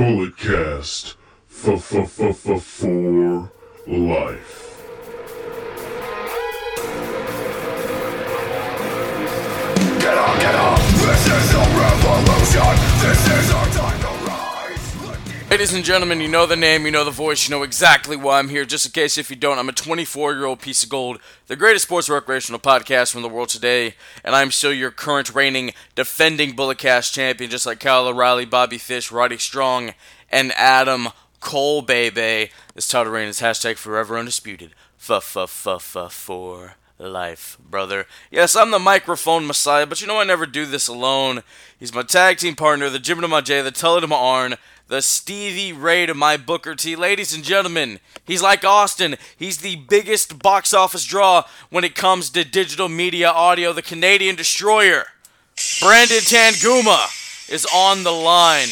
Bulletcast for life. Get up, get up! This is a revolution! This is our time! Ladies and gentlemen, you know the name, you know the voice, you know exactly why I'm here. Just in case if you don't, I'm a 24 year old piece of gold, the greatest sports recreational podcast from the world today, and I'm still your current reigning, defending Bulletcast champion, just like Kyle O'Reilly, Bobby Fish, Roddy Strong, and Adam Cole, baby. This title reign is hashtag forever undisputed. For life, brother. Yes, I'm the microphone messiah, but you know I never do this alone. He's my tag team partner, the Jim to my J, the Tully to my Arn, the Stevie Ray to my Booker T. Ladies and gentlemen, he's like Austin. He's the biggest box office draw when it comes to digital media audio, the Canadian Destroyer. Brandon Tanguma is on the line.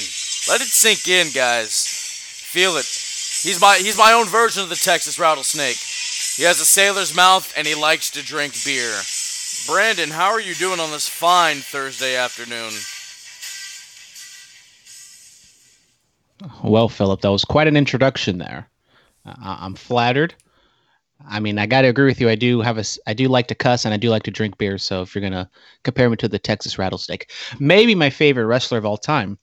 Let it sink in, guys. Feel it. He's my he's my own version of the Texas rattlesnake. He has a sailor's mouth and he likes to drink beer. Brandon, how are you doing on this fine Thursday afternoon? Well, Phillip, that was quite an introduction there. Uh, I'm flattered. I mean, I got to agree with you. I do have a, I do like to cuss and I do like to drink beer. So if you're gonna compare me to the Texas Rattlesnake, maybe my favorite wrestler of all time,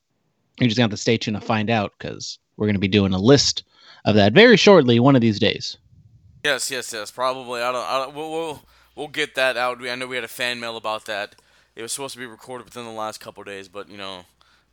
you're just gonna have to stay tuned to find out because we're gonna be doing a list of that very shortly, one of these days. Yes, yes, yes. Probably. I don't. I don't we'll, we'll we'll get that out. We- I know we had a fan mail about that. It was supposed to be recorded within the last couple days, but you know,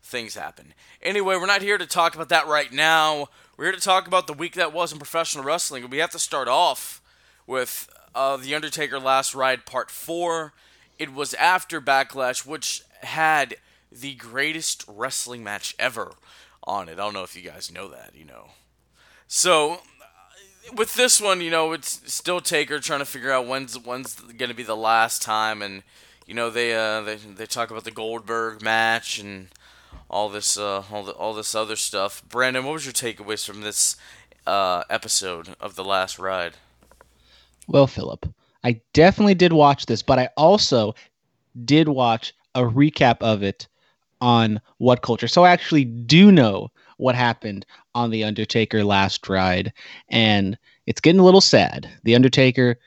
things happen. Anyway, we're not here to talk about that right now. We're here to talk about the week that was in professional wrestling. We have to start off with uh, the Undertaker Last Ride Part Four. It was after Backlash, which had the greatest wrestling match ever on it. I don't know if you guys know that. You know. So with this one, you know, it's still Taker trying to figure out when's when's going to be the last time, and you know they uh they, they talk about the Goldberg match and all this uh all the, all this other stuff. Brandon, what was your takeaways from this uh episode of the Last Ride? Well, Phillip, I definitely did watch this, but I also did watch a recap of it on What Culture. So I actually do know what happened on The Undertaker last ride. And it's getting a little sad. The Undertaker,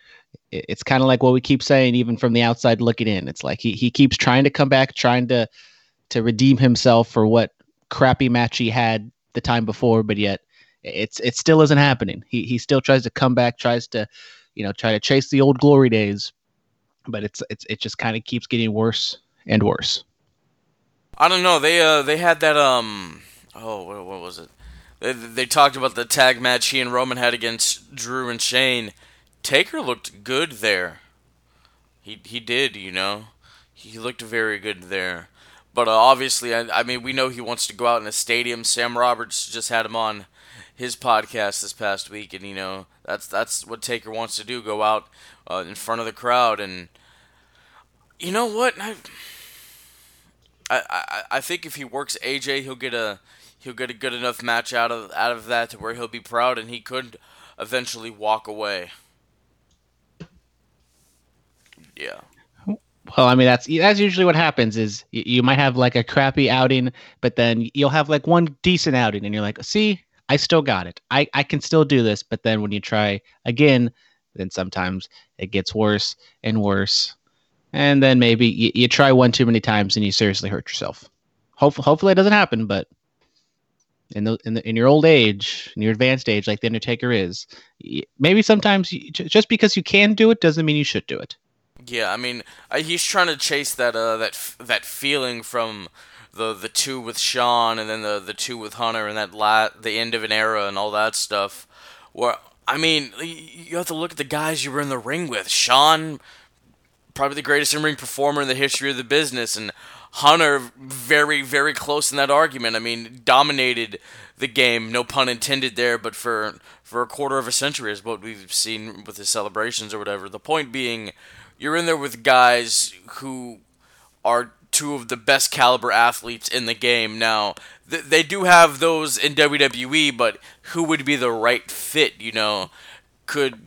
it's kind of like what we keep saying, even from the outside looking in. It's like he, he keeps trying to come back, trying to to redeem himself for what crappy match he had the time before, but yet it's it still isn't happening. He he still tries to come back, tries to you know, try to chase the old glory days, but it's it's it just kind of keeps getting worse and worse. I don't know. They uh they had that um oh what, what was it? They, they talked about the tag match he and Roman had against Drew and Shane. Taker looked good there. He he did, you know. He looked very good there. But uh, obviously, I, I mean, we know he wants to go out in a stadium. Sam Roberts just had him on his podcast this past week, and you know that's that's what Taker wants to do: go out uh, in front of the crowd. And you know what? I, I, I, think if he works AJ, he'll get a he'll get a good enough match out of out of that to where he'll be proud, and he could eventually walk away. Yeah. Well, I mean that's that's usually what happens is you, might have like a crappy outing, but then you'll have like one decent outing, and you're like, see, I still got it. I I can still do this. But then when you try again, then sometimes it gets worse and worse, and then maybe you, you try one too many times and you seriously hurt yourself. Hopefully, hopefully it doesn't happen, but in the, in the in your old age, in your advanced age, like the Undertaker is, maybe sometimes you, just because you can do it doesn't mean you should do it. Yeah, I mean, he's trying to chase that uh that f- that feeling from the the two with Shawn and then the the two with Hunter and that la- the end of an era and all that stuff. Where I mean, you have to look at the guys you were in the ring with. Shawn, probably the greatest in ring performer in the history of the business, and Hunter, very very close in that argument. I mean, dominated the game, no pun intended there, but for for a quarter of a century is what we've seen with his celebrations or whatever. The point being, you're in there with guys who are two of the best caliber athletes in the game. Now, th- they do have those in WWE, but who would be the right fit? You know, could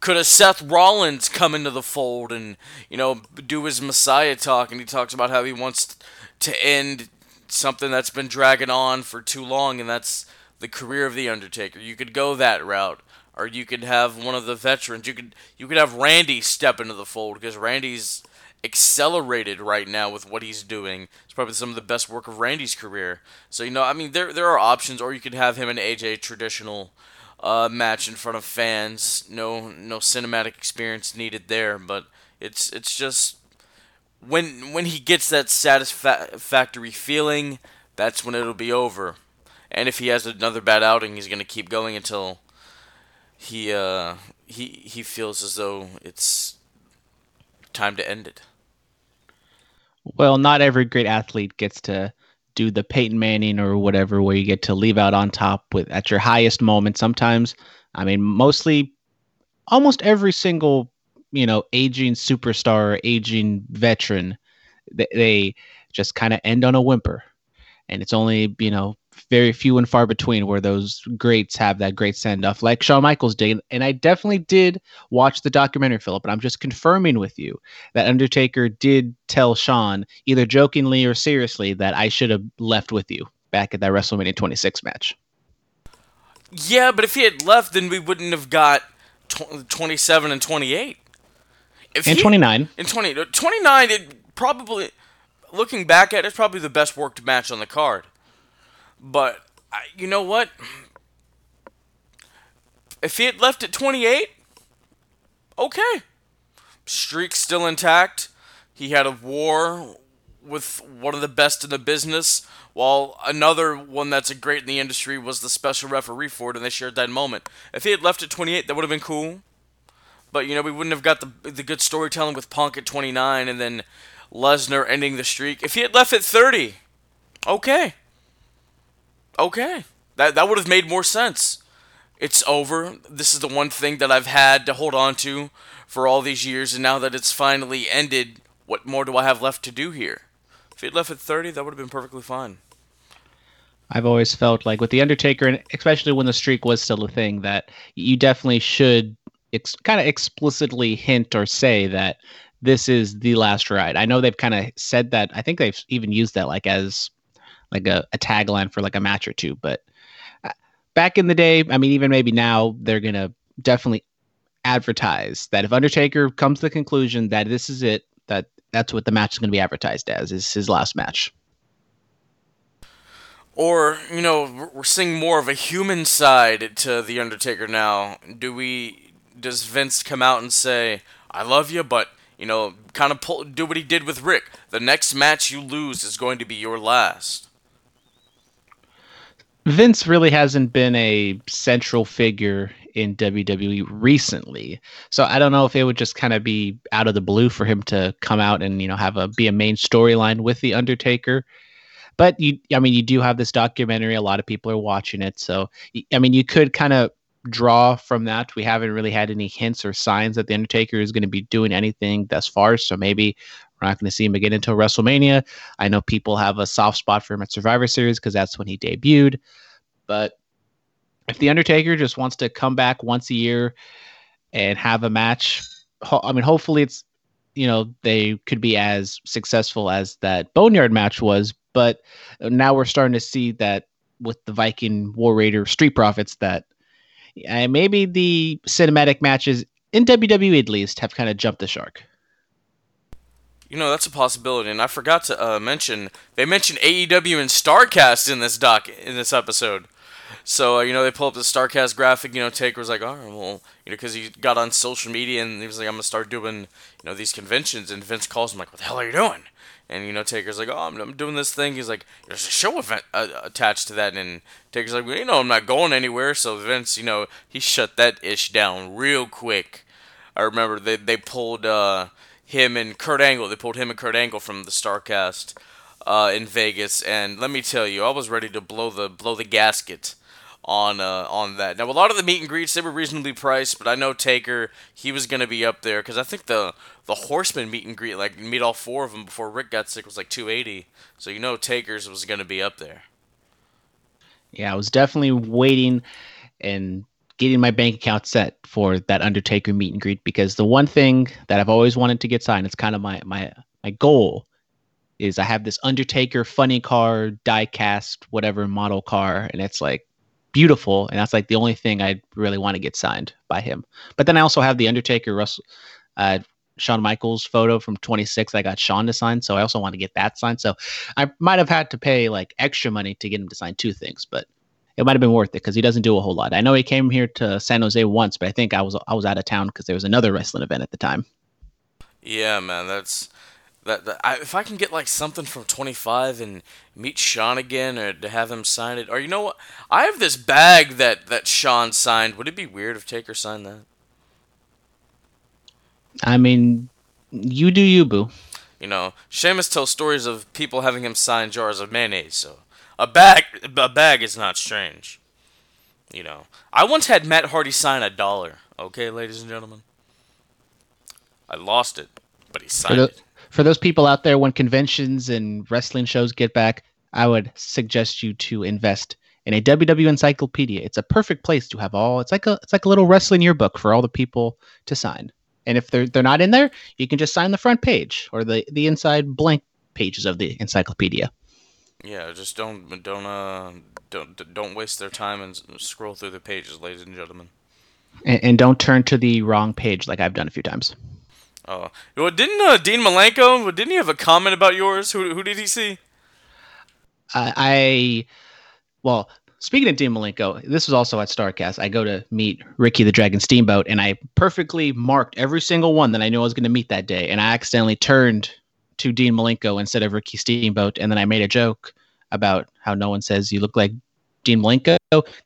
could a Seth Rollins come into the fold and you know do his Messiah talk, and he talks about how he wants to end something that's been dragging on for too long, and that's the career of the Undertaker. You could go that route, or you could have one of the veterans. You could you could have Randy step into the fold because Randy's accelerated right now with what he's doing. It's probably some of the best work of Randy's career. So you know, I mean, there there are options, or you could have him and AJ traditional uh, match in front of fans. No no cinematic experience needed there, but it's it's just when when he gets that satisfactory feeling, that's when it'll be over. And if he has another bad outing, he's gonna keep going until he uh, he he feels as though it's time to end it. Well, not every great athlete gets to do the Peyton Manning or whatever, where you get to leave out on top with at your highest moment. Sometimes, I mean, mostly, almost every single you know aging superstar, aging veteran, they, they just kind of end on a whimper, and it's only you know very few and far between where those greats have that great send off, like Shawn Michaels did. And I definitely did watch the documentary, Phillip, but I'm just confirming with you that Undertaker did tell Shawn, either jokingly or seriously, that I should have left with you back at that WrestleMania 26 match. Yeah, but if he had left, then we wouldn't have got tw- 27 and 28. If and he, 29. In 20, 29, it probably, looking back at it, it's probably the best worked match on the card. But you know what? If he had left at 28, okay. Streak still intact. He had a war with one of the best in the business, while another one that's a great in the industry was the special referee for it, and they shared that moment. If he had left at 28, that would have been cool. But you know, we wouldn't have got the the good storytelling with Punk at 29, and then Lesnar ending the streak. If he had left at 30, okay. Okay. That that would have made more sense. It's over. This is the one thing that I've had to hold on to for all these years, and now that it's finally ended, what more do I have left to do here? If he'd left at 30, that would have been perfectly fine. I've always felt like with the Undertaker, and especially when the streak was still a thing, that you definitely should ex- kind of explicitly hint or say that this is the last ride. I know they've kind of said that. I think they've even used that like as like a, a tagline for like a match or two. But uh, back in the day, I mean, even maybe now, they're gonna definitely advertise that if Undertaker comes to the conclusion that this is it, that that's what the match is to be advertised as is his last match. Or you know, we're seeing more of a human side to the Undertaker now. Do we? Does Vince come out and say, "I love you," but you know, kind of pull, do what he did with Rick. The next match you lose is going to be your last. Vince really hasn't been a central figure in WWE recently. So I don't know if it would just kind of be out of the blue for him to come out and, you know, have a be a main storyline with the Undertaker. But you I mean you do have this documentary, a lot of people are watching it. So I mean you could kind of draw from that. We haven't really had any hints or signs that the Undertaker is going to be doing anything thus far. So maybe we're not going to see him again until WrestleMania. I know people have a soft spot for him at Survivor Series because that's when he debuted. But if the Undertaker just wants to come back once a year and have a match, I mean, hopefully it's you know they could be as successful as that Boneyard match was. But now we're starting to see that with the Viking War Raider Street Profits that uh, maybe the cinematic matches in WWE at least have kind of jumped the shark. You know, that's a possibility, and I forgot to uh, mention they mentioned AEW and Starcast in this doc in this episode. So uh, you know, they pull up the Starcast graphic. You know, Taker was like, "Oh, well," you know, because he got on social media and he was like, "I'm gonna start doing you know these conventions." And Vince calls him like, "What the hell are you doing?" And you know, Taker's like, "Oh, I'm, I'm doing this thing." He's like, "There's a show event uh, attached to that." And Taker's like, well, "You know, I'm not going anywhere." So Vince, you know, he shut that ish down real quick. I remember they they pulled. Uh, him and Kurt Angle. They pulled him and Kurt Angle from the Starcast uh, in Vegas, and let me tell you, I was ready to blow the blow the gasket on uh, on that. Now, a lot of the meet and greets they were reasonably priced, but I know Taker he was going to be up there because I think the the Horseman meet and greet, like meet all four of them before Rick got sick, was like 280. So you know Taker's was going to be up there. Yeah, I was definitely waiting and getting my bank account set for that Undertaker meet and greet because the one thing that I've always wanted to get signed, it's kind of my my my goal is I have this Undertaker funny car, die cast, whatever model car, and it's like beautiful, and that's like the only thing I really want to get signed by him. But then I also have the Undertaker Russell, uh, Shawn Michaels photo from 26. I got Shawn to sign, so I also want to get that signed. So I might have had to pay like extra money to get him to sign two things, but it might have been worth it because he doesn't do a whole lot. I know he came here to San Jose once, but I think I was I was out of town because there was another wrestling event at the time. Yeah, man, that's that. that I, if I can get like something from 25 and meet Shawn again, or to have him sign it, or you know what, I have this bag that that Shawn signed. Would it be weird if Taker signed that? I mean, you do you, boo. You know, Sheamus tells stories of people having him sign jars of mayonnaise, so a bag a bag is not strange. You know, I once had Matt Hardy sign a dollar. Okay, ladies and gentlemen, I lost it, but he For, signed it. for those people out there, when conventions and wrestling shows get back, I would suggest you to invest in a WWE encyclopedia. It's a perfect place to have all. It's like a it's like a little wrestling yearbook for all the people to sign. And if they're they're not in there, you can just sign the front page or the the inside blank pages of the encyclopedia. Yeah, just don't don't uh don't don't waste their time and scroll through the pages, ladies and gentlemen. And, and don't turn to the wrong page like I've done a few times. Oh, well, didn't uh, Dean Malenko? Didn't he have a comment about yours? Who who did he see? I, I well, speaking of Dean Malenko, this was also at Starcast. I go to meet Ricky the Dragon Steamboat, and I perfectly marked every single one that I knew I was going to meet that day, and I accidentally turned to Dean Malenko instead of Ricky Steamboat, and then I made a joke about how no one says you look like Dean Malenko.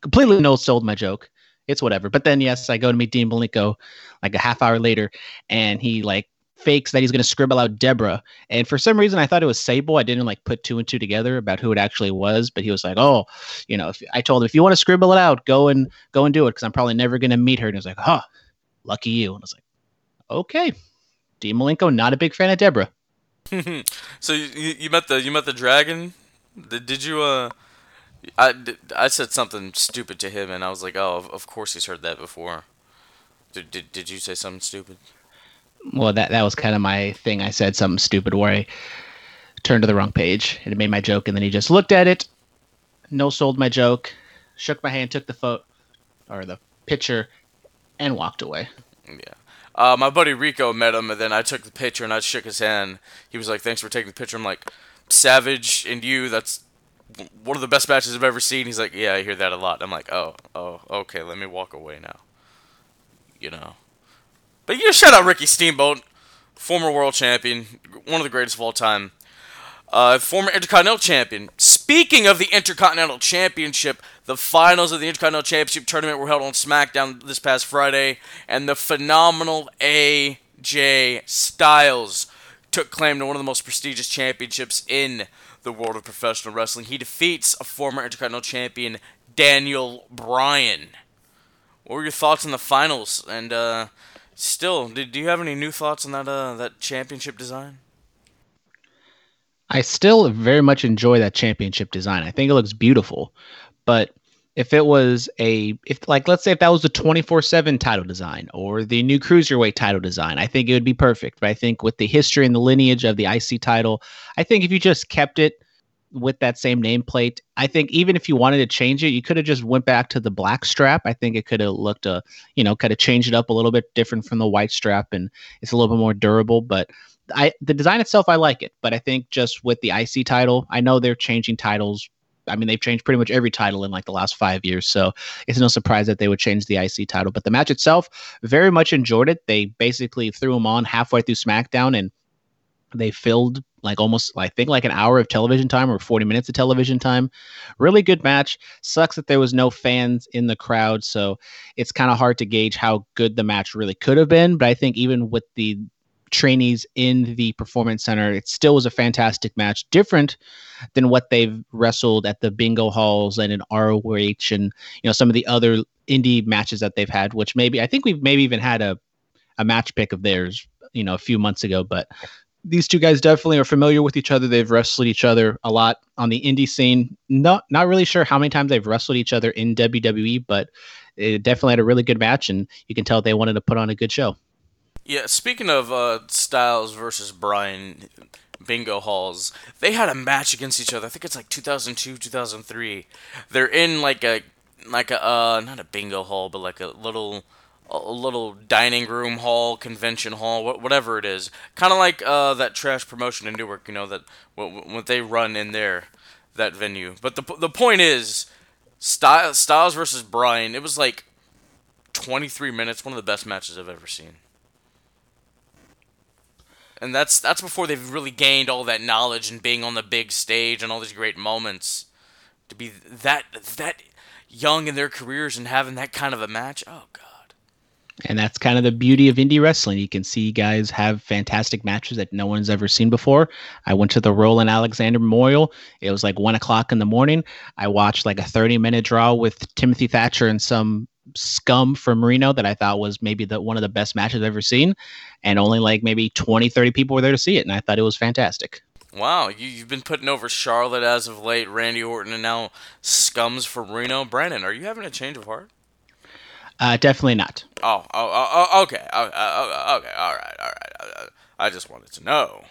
Completely no sold my joke. It's whatever. But then yes, I go to meet Dean Malenko like a half hour later, and he like fakes that he's going to scribble out Deborah. And for some reason, I thought it was Sable. I didn't like put two and two together about who it actually was. But he was like, "Oh, you know," if, I told him if you want to scribble it out, go and go and do it because I'm probably never going to meet her. And he was like, "Huh, lucky you." And I was like, "Okay." Dean Malenko, not a big fan of Deborah. so you, you met the you met the dragon? Did, did you uh? I, I said something stupid to him, and I was like, oh, of, of course he's heard that before. Did, did, did you say something stupid? Well, that that was kind of my thing. I said something stupid where I turned to the wrong page and it made my joke, and then he just looked at it, no sold my joke, shook my hand, took the photo or the picture, and walked away. Yeah. Uh, my buddy Rico met him, and then I took the picture and I shook his hand. He was like, "Thanks for taking the picture." I'm like, "Savage and you, that's one of the best matches I've ever seen." He's like, "Yeah, I hear that a lot." I'm like, "Oh, oh, okay, let me walk away now." You know. But you shout out Ricky Steamboat, former world champion, one of the greatest of all time. Uh, former Intercontinental Champion. Speaking of the Intercontinental Championship, the finals of the Intercontinental Championship tournament were held on SmackDown this past Friday, and the phenomenal AJ Styles took claim to one of the most prestigious championships in the world of professional wrestling. He defeats a former Intercontinental Champion, Daniel Bryan. What were your thoughts on the finals? And uh, still, did, do you have any new thoughts on that uh, that championship design? I still very much enjoy that championship design. I think it looks beautiful. But if it was a if like let's say if that was the 24/7 title design or the new cruiserweight title design, I think it would be perfect. But I think with the history and the lineage of the IC title, I think if you just kept it with that same nameplate, I think even if you wanted to change it, you could have just went back to the black strap. I think it could have looked a, you know, could have changed it up a little bit different from the white strap and it's a little bit more durable, but I the design itself I like it, but I think just with the IC title, I know they're changing titles. I mean, they've changed pretty much every title in like the last five years, so it's no surprise that they would change the IC title. But the match itself, very much enjoyed it. They basically threw them on halfway through SmackDown, and they filled like almost I think like an hour of television time or 40 minutes of television time. Really good match. Sucks that there was no fans in the crowd, so it's kind of hard to gauge how good the match really could have been. But I think even with the trainees in the performance center. It still was a fantastic match different than what they've wrestled at the bingo halls and in ROH and you know some of the other indie matches that they've had which maybe I think we've maybe even had a a match pick of theirs you know a few months ago but these two guys definitely are familiar with each other. They've wrestled each other a lot on the indie scene. Not not really sure how many times they've wrestled each other in WWE but it definitely had a really good match and you can tell they wanted to put on a good show Yeah, speaking of uh, Styles versus Bryan, bingo halls. They had a match against each other. I think it's like 2002, 2003. They're in like a like a uh, not a bingo hall, but like a little a little dining room hall, convention hall, whatever it is. Kind of like uh, that trash promotion in Newark, you know, that what, they run in there, that venue. But the the point is, Styles, Styles versus Bryan. It was like 23 minutes, one of the best matches I've ever seen. And that's that's before they've really gained all that knowledge and being on the big stage and all these great moments. To be that that young in their careers and having that kind of a match, oh god. And that's kind of the beauty of indie wrestling. You can see guys have fantastic matches that no one's ever seen before. I went to the Roland Alexander Memorial. It was like one o'clock in the morning. I watched like a 30 minute draw with Timothy Thatcher and some scum from Reno that I thought was maybe the one of the best matches I've ever seen. And only like maybe 20, 30 people were there to see it. And I thought it was fantastic. Wow, you, have been putting over Charlotte as of late, Randy Orton, and now Scums from Reno. Brandon, are you having a change of heart? Uh, definitely not. Oh, oh, oh, oh okay, oh, oh, okay, all right, all right. I just wanted to know.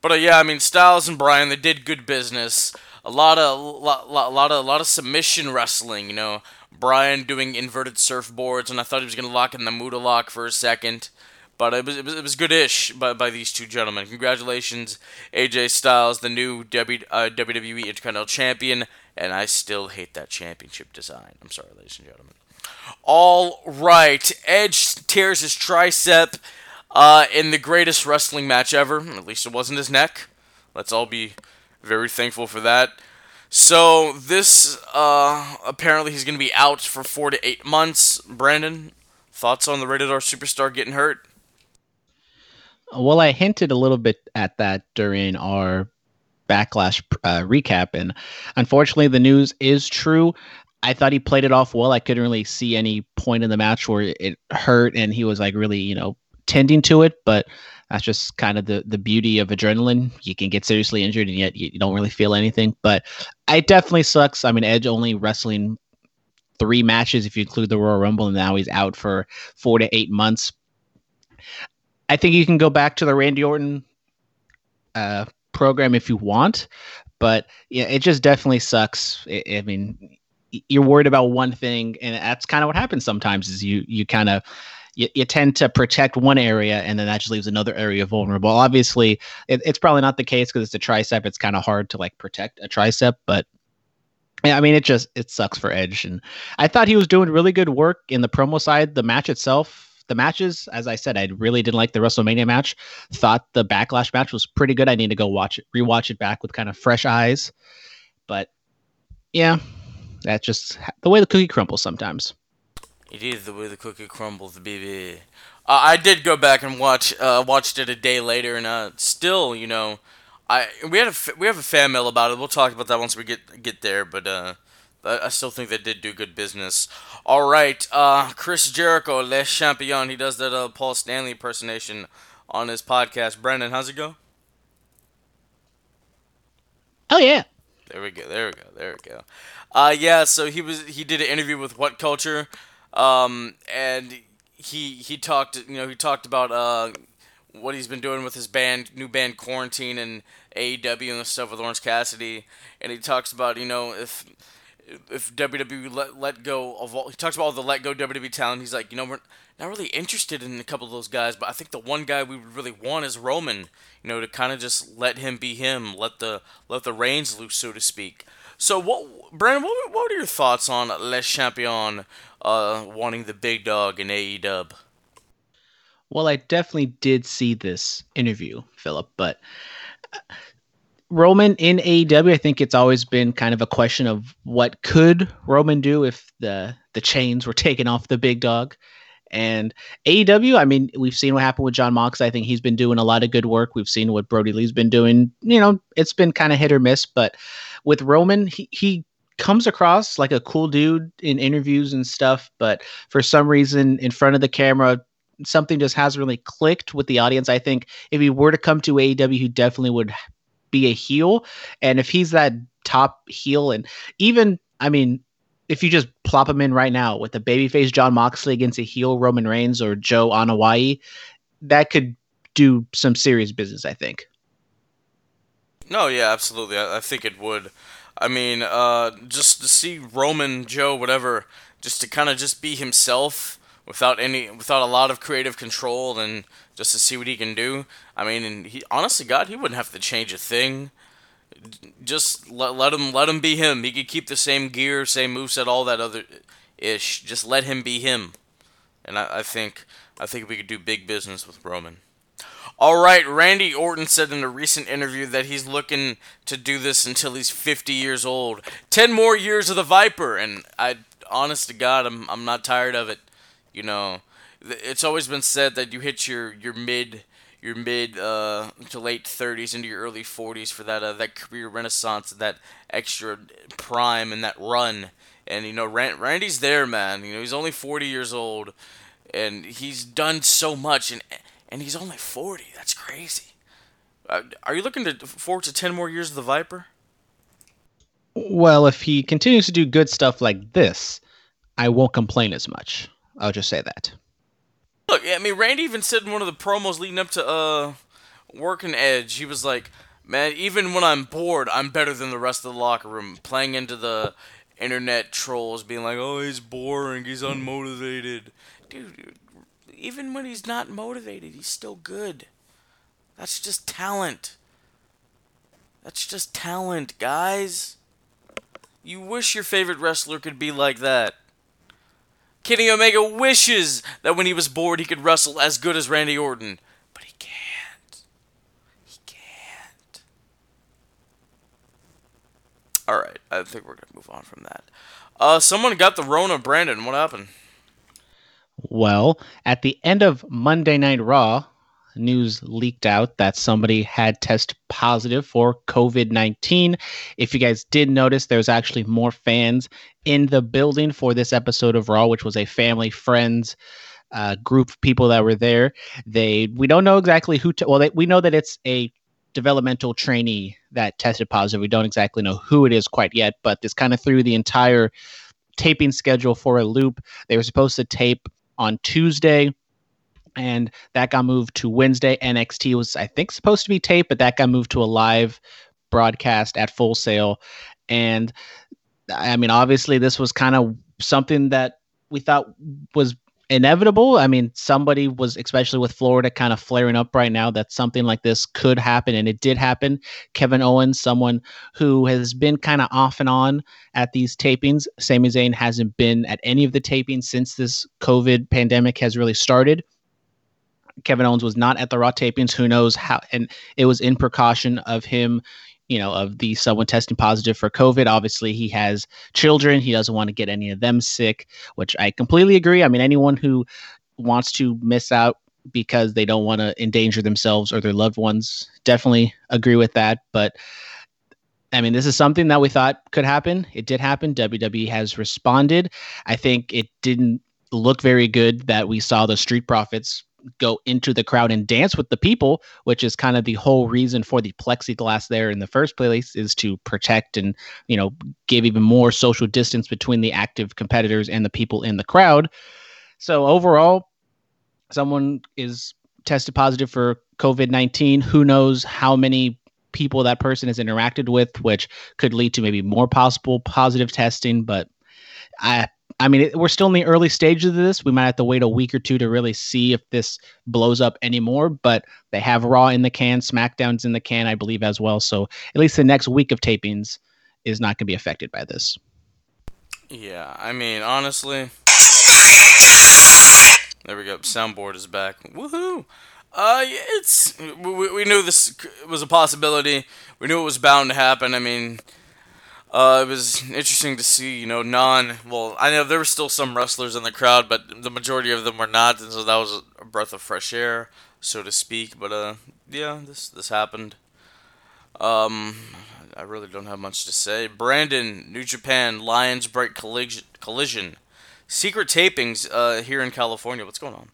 But uh, yeah, I mean, Styles and Bryan, they did good business. A lot of, lot, lot, lot of, lot of submission wrestling. You know, Bryan doing inverted surfboards, and I thought he was gonna lock in the Muta lock for a second. But it was, it was, it was good-ish by, by these two gentlemen. Congratulations, AJ Styles, the new w, uh, WWE Intercontinental Champion, and I still hate that championship design. I'm sorry, ladies and gentlemen. All right, Edge tears his tricep uh, in the greatest wrestling match ever. At least it wasn't his neck. Let's all be very thankful for that. So this uh, apparently he's going to be out for four to eight months. Brandon, thoughts on the Rated R superstar getting hurt? Well, I hinted a little bit at that during our backlash uh, recap, and unfortunately, the news is true. I thought he played it off well. I couldn't really see any point in the match where it hurt, and he was like really, you know, tending to it. But that's just kind of the the beauty of adrenaline. You can get seriously injured, and yet you, don't really feel anything. But it definitely sucks. I mean, Edge only wrestling three matches if you include the Royal Rumble, and now he's out for four to eight months. I think you can go back to the Randy Orton uh, program if you want, but yeah, it just definitely sucks. I, I mean, you're worried about one thing and that's kind of what happens sometimes is you you kind of you, you, tend to protect one area and then that just leaves another area vulnerable obviously it, it's probably not the case because it's a tricep it's kind of hard to like protect a tricep but yeah, I mean, it just it sucks for Edge, and I thought he was doing really good work in the promo side. The match itself, the matches, as I said, I really didn't like the WrestleMania match. Thought the Backlash match was pretty good. I need to go watch it, rewatch it back with kind of fresh eyes. But yeah, that's just the way the cookie crumbles sometimes. It is the way the cookie crumbles, baby. Uh, I did go back and watch uh, watched it a day later, and uh, still, you know, I we had a we have a fan mail about it. We'll talk about that once we get get there, but uh, I still think they did do good business. All right, uh, Chris Jericho, Le Champion, he does that uh, Paul Stanley impersonation on his podcast. Brandon, how's it go? Oh yeah. There we go. There we go. There we go. Uh, yeah. So he was he did an interview with What Culture, um, and he he talked you know he talked about uh what he's been doing with his band new band Quarantine and AEW and stuff with Orange Cassidy, and he talks about you know if if WWE let, let go of all, he talks about all the let go WWE talent. He's like, you know, we're not really interested in a couple of those guys, but I think the one guy we would really want is Roman. You know, to kind of just let him be him, let the let the reins loose, so to speak. So, what, Brandon? What, what are your thoughts on Le Champion uh, wanting the big dog in AEW? Well, I definitely did see this interview, Phillip, but Roman in AEW, I think it's always been kind of a question of what could Roman do if the the chains were taken off the big dog. And AEW, I mean, we've seen what happened with Jon Mox. I think he's been doing a lot of good work. We've seen what Brodie Lee's been doing. You know, it's been kind of hit or miss, but with Roman, he, he comes across like a cool dude in interviews and stuff, but for some reason in front of the camera, something just hasn't really clicked with the audience. I think if he were to come to AEW, he definitely would be a heel. And if he's that top heel, and even, I mean, if you just plop him in right now with a babyface Jon Moxley against a heel Roman Reigns or Joe Anoa'i, that could do some serious business, I think. No, yeah, absolutely. I, I think it would. I mean, uh, just to see Roman, Joe, whatever, just to kind of just be himself without any, without a lot of creative control, and just to see what he can do. I mean, and he honestly, God, he wouldn't have to change a thing. Just let, let him let him be him. He could keep the same gear, same moveset, all that other ish. Just let him be him. And I, I think I think we could do big business with Roman. All right, Randy Orton said in a recent interview that he's looking to do this until he's 50 years old. 10 more years of the Viper, and I, honest to God, I'm, I'm not tired of it. You know, it's always been said that you hit your, your mid your mid uh, to late 30s into your early 40s for that uh, that career renaissance, that extra prime and that run. And you know, Randy's there, man. You know, he's only 40 years old, and he's done so much, and and he's only 40. That's crazy. Uh, are you looking to forward to 10 more years of the Viper? Well, if he continues to do good stuff like this, I won't complain as much. I'll just say that. Look, I mean, Randy even said in one of the promos leading up to uh, working Edge, he was like, "Man, even when I'm bored, I'm better than the rest of the locker room." Playing into the internet trolls, being like, "Oh, he's boring, he's unmotivated." Dude, even when he's not motivated, he's still good. That's just talent. That's just talent, guys. You wish your favorite wrestler could be like that. Kenny Omega wishes that when he was bored he could wrestle as good as Randy Orton, but he can't. He can't. All right, I think we're gonna move on from that. Uh, someone got the Rona, Brandon. What happened? Well, at the end of Monday Night Raw, news leaked out that somebody had tested positive for COVID 19. If you guys did notice, there's actually more fans in the building for this episode of Raw, which was a family, friends, uh, group of people that were there. They we don't know exactly who. T- well, they, we know that it's a developmental trainee that tested positive. We don't exactly know who it is quite yet, but this kind of threw the entire taping schedule for a loop. They were supposed to tape on Tuesday and that got moved to Wednesday. NXT was, I think, supposed to be taped, but that got moved to a live broadcast at Full Sail. And I mean, obviously, this was kind of something that we thought was inevitable. I mean, somebody was, especially with Florida kind of flaring up right now, that something like this could happen, and it did happen. Kevin Owens, someone who has been kind of off and on at these tapings. Sami Zayn hasn't been at any of the tapings since this COVID pandemic has really started. Kevin Owens was not at the Raw tapings. Who knows how? And it was in precaution of him, you know, of the someone testing positive for COVID. Obviously, he has children. He doesn't want to get any of them sick, which I completely agree. I mean, anyone who wants to miss out because they don't want to endanger themselves or their loved ones definitely agree with that. But I mean, this is something that we thought could happen. It did happen. WWE has responded. I think it didn't look very good that we saw the Street Profits go into the crowd and dance with the people, which is kind of the whole reason for the plexiglass there in the first place is to protect and, you know, give even more social distance between the active competitors and the people in the crowd. So overall, someone is tested positive for COVID 19. Who knows how many people that person has interacted with, which could lead to maybe more possible positive testing. But I, I mean, we're still in the early stages of this. We might have to wait a week or two to really see if this blows up anymore. But they have Raw in the can, SmackDown's in the can, I believe, as well. So at least the next week of tapings is not going to be affected by this. Yeah, I mean, honestly. There we go. Soundboard is back. Woohoo! Uh, it's we, we knew this was a possibility. We knew it was bound to happen. I mean, uh, it was interesting to see, you know, non. Well, I know there were still some wrestlers in the crowd, but the majority of them were not, and so that was a breath of fresh air, so to speak. But uh, yeah, this this happened. Um, I really don't have much to say. Brandon, New Japan, Lions Break collision, collision, secret tapings uh, here in California. What's going on?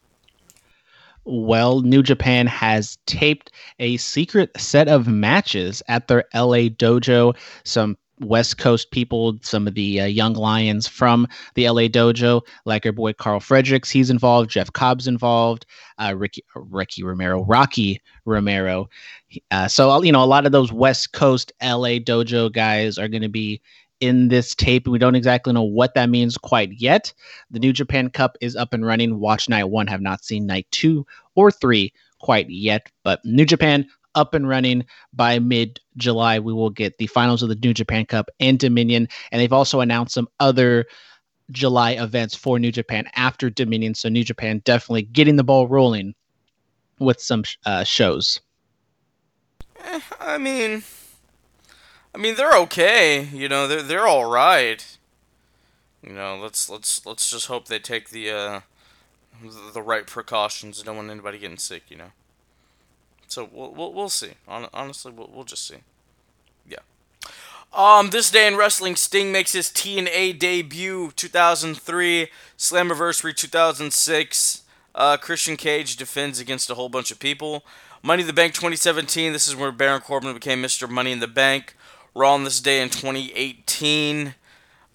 Well, New Japan has taped a secret set of matches at their LA dojo. Some West Coast people, some of the uh, young lions from the LA dojo, like our boy Karl Fredericks, he's involved. Jeff Cobb's involved. Uh, Ricky Ricky Romero, Rocky Romero. Uh, so you know, a lot of those West Coast LA dojo guys are going to be in this tape. We don't exactly know what that means quite yet. The New Japan Cup is up and running. Watch night one. Have not seen night two or three quite yet, but New Japan up and running by mid July. We will get the finals of the New Japan Cup and Dominion. And they've also announced some other July events for New Japan after Dominion. So New Japan definitely getting the ball rolling with some uh, shows. Eh, I mean, I mean they're okay. You know, they're they're all right. You know, let's let's let's just hope they take the uh, the right precautions. Don't want anybody getting sick. You know. So we'll we'll, we'll see. honestly, we'll, we'll just see. Yeah. Um, this day in wrestling, Sting makes his TNA debut, 2003, Slammiversary 2006. Uh, Christian Cage defends against a whole bunch of people. Money in the Bank 2017. This is where Baron Corbin became Mr. Money in the Bank. Raw on this day in 2018.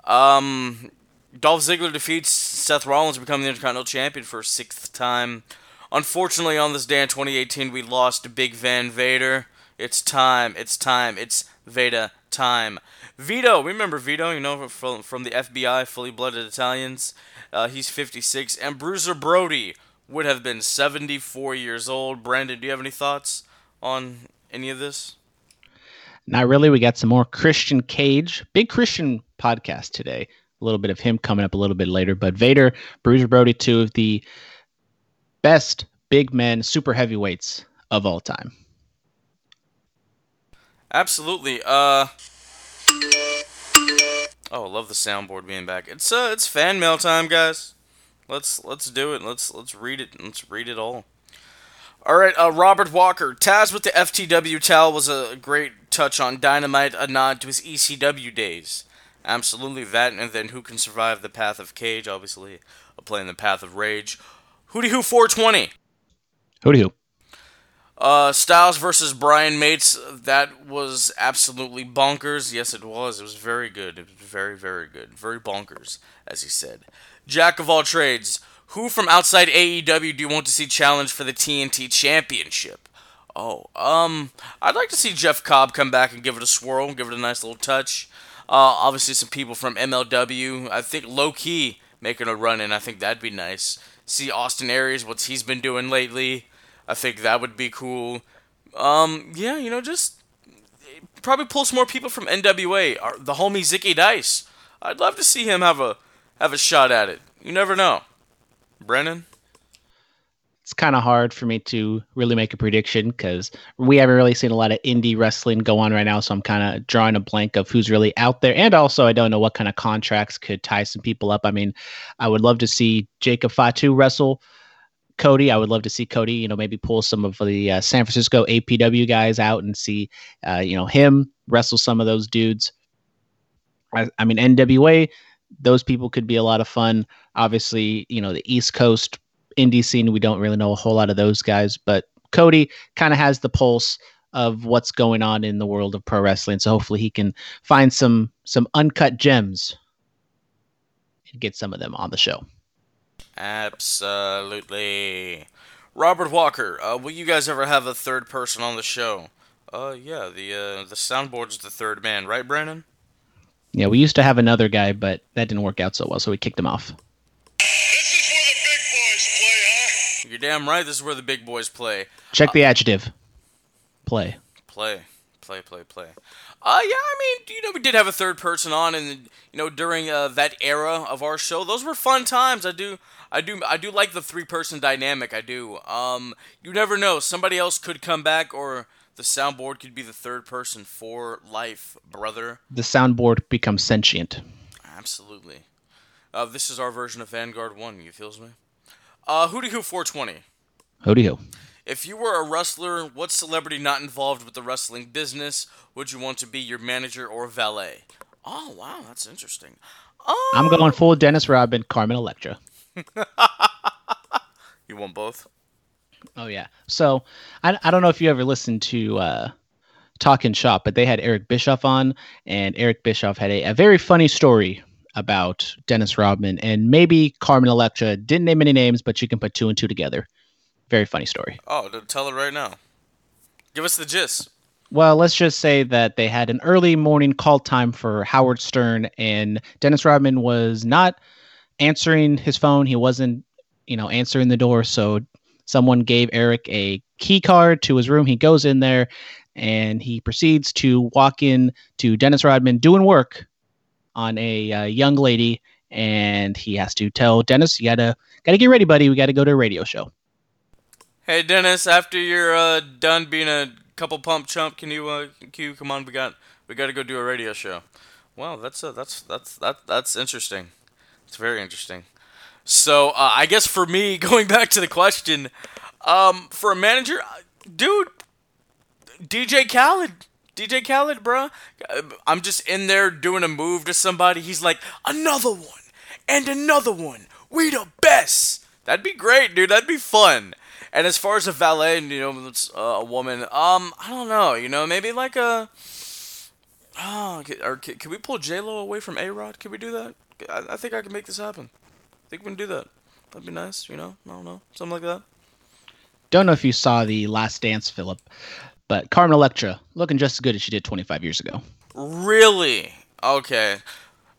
Um, Dolph Ziggler defeats Seth Rollins, becoming the Intercontinental Champion for a sixth time. Unfortunately, on this day in 2018, we lost Big Van Vader. It's time. It's time. It's Veda time. Vito, remember Vito? You know from from the FBI, fully blooded Italians. Uh, he's 56, and Bruiser Brody would have been 74 years old. Brandon, do you have any thoughts on any of this? Not really. We got some more Christian Cage, big Christian podcast today. A little bit of him coming up a little bit later, but Vader, Bruiser Brody, two of the best big men, super heavyweights of all time. Absolutely. Uh Oh, love the soundboard being back. It's uh it's fan mail time, guys. Let's let's do it. Let's let's read it. Let's read it all. All right, uh, Robert Walker. Taz with the FTW towel was a great touch on Dynamite, a nod to his ECW days. Absolutely that, and then who can survive the path of Cage? Obviously, playing the path of Rage. Hootie Who 420. Hootie Who. Uh, Styles versus Bryan Mates. That was absolutely bonkers. Yes, it was. It was very good. It was very, very good. Very bonkers, as he said. Jack of all trades. Who from outside AEW do you want to see challenge for the TNT Championship? Oh, um, I'd like to see Jeff Cobb come back and give it a swirl, give it a nice little touch. Uh, obviously some people from MLW. I think Low Ki making a run in. I think that'd be nice see Austin Aries, what he's been doing lately. I think that would be cool. Um, yeah, you know, just probably pull some more people from NWA. the homie Zicky Dice. I'd love to see him have a have a shot at it. You never know. Brennan it's kind of hard for me to really make a prediction because we haven't really seen a lot of indie wrestling go on right now. So I'm kind of drawing a blank of who's really out there. And also, I don't know what kind of contracts could tie some people up. I mean, I would love to see Jacob Fatu wrestle Cody. I would love to see Cody, you know, maybe pull some of the uh, San Francisco APW guys out and see, uh, you know, him wrestle some of those dudes. I, I mean, NWA, those people could be a lot of fun. Obviously, you know, the East Coast indie scene, we don't really know a whole lot of those guys, but Cody kind of has the pulse of what's going on in the world of pro wrestling. So hopefully he can find some some uncut gems and get some of them on the show. Absolutely. Robert Walker, uh, will you guys ever have a third person on the show? Uh, yeah, the uh, the soundboard's the third man, right, Brandon? Yeah, we used to have another guy, but that didn't work out so well, so we kicked him off. You're damn right. This is where the big boys play. Check the adjective. Play. Play. Play. Play. Play. Uh, yeah. I mean, you know, we did have a third person on, and you know, during uh, that era of our show, those were fun times. I do. I do I do like the three person dynamic. I do. Um, you never know. Somebody else could come back, or the soundboard could be the third person for life, brother. The soundboard becomes sentient. Absolutely. Uh, this is our version of Vanguard One. You feels me? Uh, Hootie Who 420. Hootie Who. If you were a wrestler, what celebrity not involved with the wrestling business would you want to be your manager or valet? Oh, wow, that's interesting. Oh. I'm going full Dennis Rodman, Carmen Electra. you want both? Oh yeah. So I, I don't know if you ever listened to uh, talking shop, but they had Eric Bischoff on, and Eric Bischoff had a, a very funny story about Dennis Rodman and maybe Carmen Electra. Didn't name any names, but you can put two and two together. Very funny story. Oh, tell it right now. Give us the gist. Well, let's just say that they had an early morning call time for Howard Stern, and Dennis Rodman was not answering his phone. He wasn't, you know, answering the door. So someone gave Eric a key card to his room. He goes in there and he proceeds to walk in to Dennis Rodman doing work on a uh, young lady, and he has to tell Dennis, "You gotta gotta get ready, buddy. We gotta go to a radio show." Hey Dennis, after you're uh, done being a couple pump chump, can you uh, can you come on? We got we got to go do a radio show. Well, that's uh, that's that's that that's interesting. It's very interesting. So uh, I guess for me, going back to the question, um, for a manager, dude, DJ Khaled. DJ Khaled, bro. I'm just in there doing a move to somebody. He's like, another one and another one. We the best. That'd be great, dude. That'd be fun. And as far as a valet, you know, uh, a woman. Um, I don't know. You know, maybe like a. Oh, or can, can we pull J Lo away from A Rod? Can we do that? I, I think I can make this happen. I think we can do that. That'd be nice. You know, I don't know, something like that. Don't know if you saw the Last Dance, Phillip, but Carmen Electra looking just as good as she did 25 years ago. Really? Okay.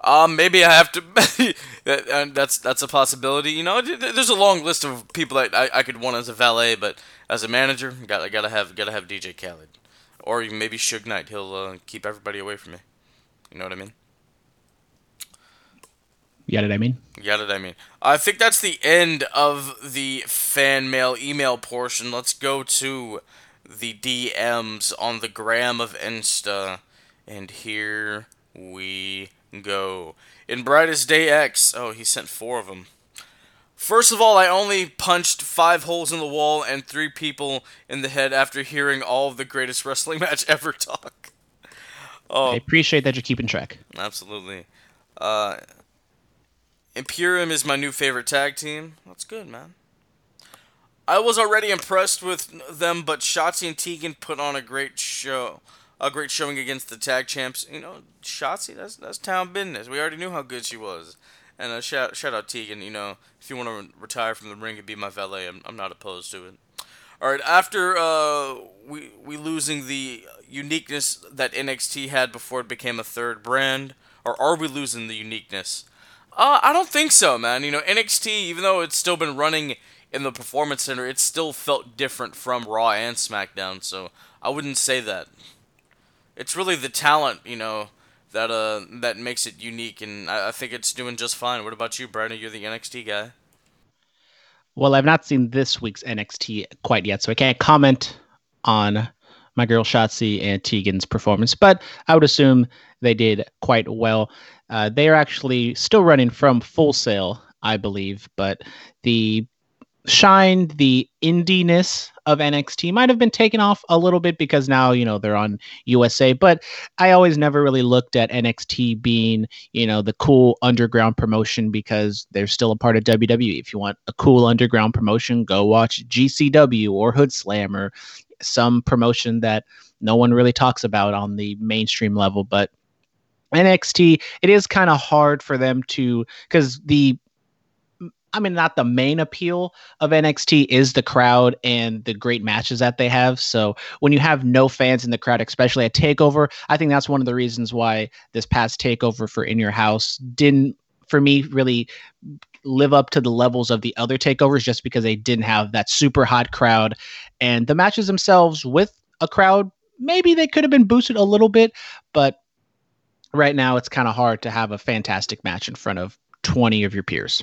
Um, maybe I have to. that, that's that's a possibility. You know, there's a long list of people that I, I could want as a valet, but as a manager, got I gotta have gotta have DJ Khaled, or even maybe Suge Knight. He'll uh, keep everybody away from me. You know what I mean? Yeah, got it. I mean. Yeah, got it. I mean. I think that's the end of the fan mail email portion. Let's go to the DMs on the gram of Insta, and here we go. In Brightest Day X, oh, he sent four of them. First of all, I only punched five holes in the wall and three people in the head after hearing all of the greatest wrestling match ever talk. Oh, I appreciate that you're keeping track. Absolutely. Uh, Imperium is my new favorite tag team. That's good, man. I was already impressed with them, but Shotzi and Tegan put on a great show a great showing against the tag champs. You know, Shotzi, that's that's town business. We already knew how good she was. And uh, shout shout out Tegan. You know, if you want to re- retire from the ring and be my valet, I'm I'm not opposed to it. All right, after uh, we we losing the uniqueness that NXT had before it became a third brand, or are we losing the uniqueness? Uh, I don't think so, man. You know, NXT, even though it's still been running in the Performance Center, it still felt different from Raw and SmackDown. So I wouldn't say that it's really the talent, you know, that uh that makes it unique, and I, I think it's doing just fine. What about you, Brandon? You're the NXT guy. Well, I've not seen this week's NXT quite yet, so I can't comment on my girl Shotzi and Tegan's performance, but I would assume they did quite well. Uh, they are actually still running from Full Sail, I believe, but the shine, the indiness of NXT might have been taken off a little bit because now, you know, they're on USA. But I always never really looked at NXT being, you know, the cool underground promotion because they're still a part of WWE. If you want a cool underground promotion, go watch GCW or Hood Slam or some promotion that no one really talks about on the mainstream level. But NXT, it is kind of hard for them to because the I mean, not the main appeal of NXT is the crowd and the great matches that they have. So when you have no fans in the crowd, especially at Takeover, I think that's one of the reasons why this past Takeover for In Your House didn't, for me, really live up to the levels of the other takeovers just because they didn't have that super hot crowd. And the matches themselves with a crowd, maybe they could have been boosted a little bit, but right now it's kind of hard to have a fantastic match in front of 20 of your peers.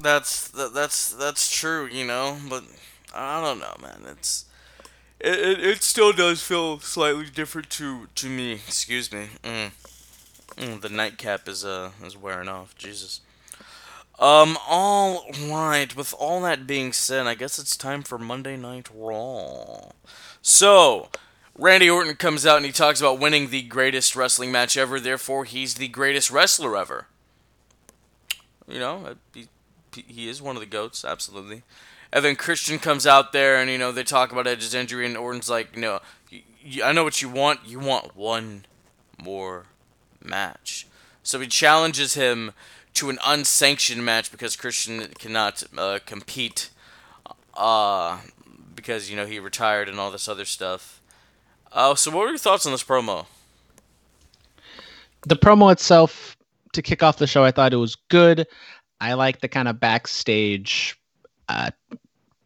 That's that, that's that's true, you know, but I don't know, man. It's it, it, it still does feel slightly different to to me. Excuse me. Mm. Mm, the nightcap is uh is wearing off. Jesus. Um. All right. With all that being said, I guess it's time for Monday Night Raw. So. Randy Orton comes out and he talks about winning the greatest wrestling match ever, therefore, he's the greatest wrestler ever. You know, he he is one of the goats, absolutely. And then Christian comes out there, and you know they talk about Edge's injury, and Orton's like, y- I know what you want. You want one more match. So he challenges him to an unsanctioned match because Christian cannot uh, compete. Uh, because you know he retired and all this other stuff. Uh, so what were your thoughts on this promo? the promo itself to kick off the show, I thought it was good. I like the kind of backstage uh,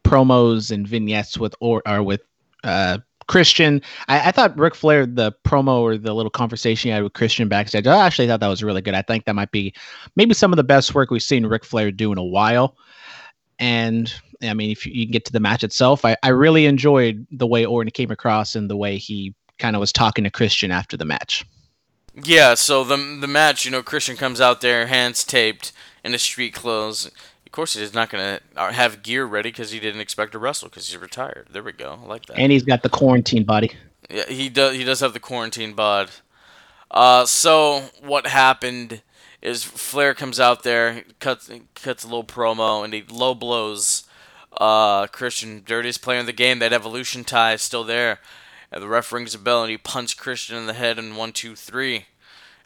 promos and vignettes with or, or with uh, Christian. I, I thought Ric Flair, the promo or the little conversation he had with Christian backstage, I actually thought that was really good. I think that might be maybe some of the best work we've seen Ric Flair do in a while. And I mean, if you, you can get to the match itself, I, I really enjoyed the way Orton came across and the way he kind of was talking to Christian after the match. Yeah, so the the match, you know, Christian comes out there, hands taped, in his street clothes. Of course, he's not gonna uh, have gear ready because he didn't expect to wrestle because he's retired. There we go. I like that. And he's got the quarantine body. Yeah, he does. He does have the quarantine bod. Uh, so what happened is Flair comes out there, cuts cuts a little promo, and he low blows uh, Christian. Dirtiest player in the game. That evolution tie is still there. And the ref rings a bell, and he punts Christian in the head in one, two, three.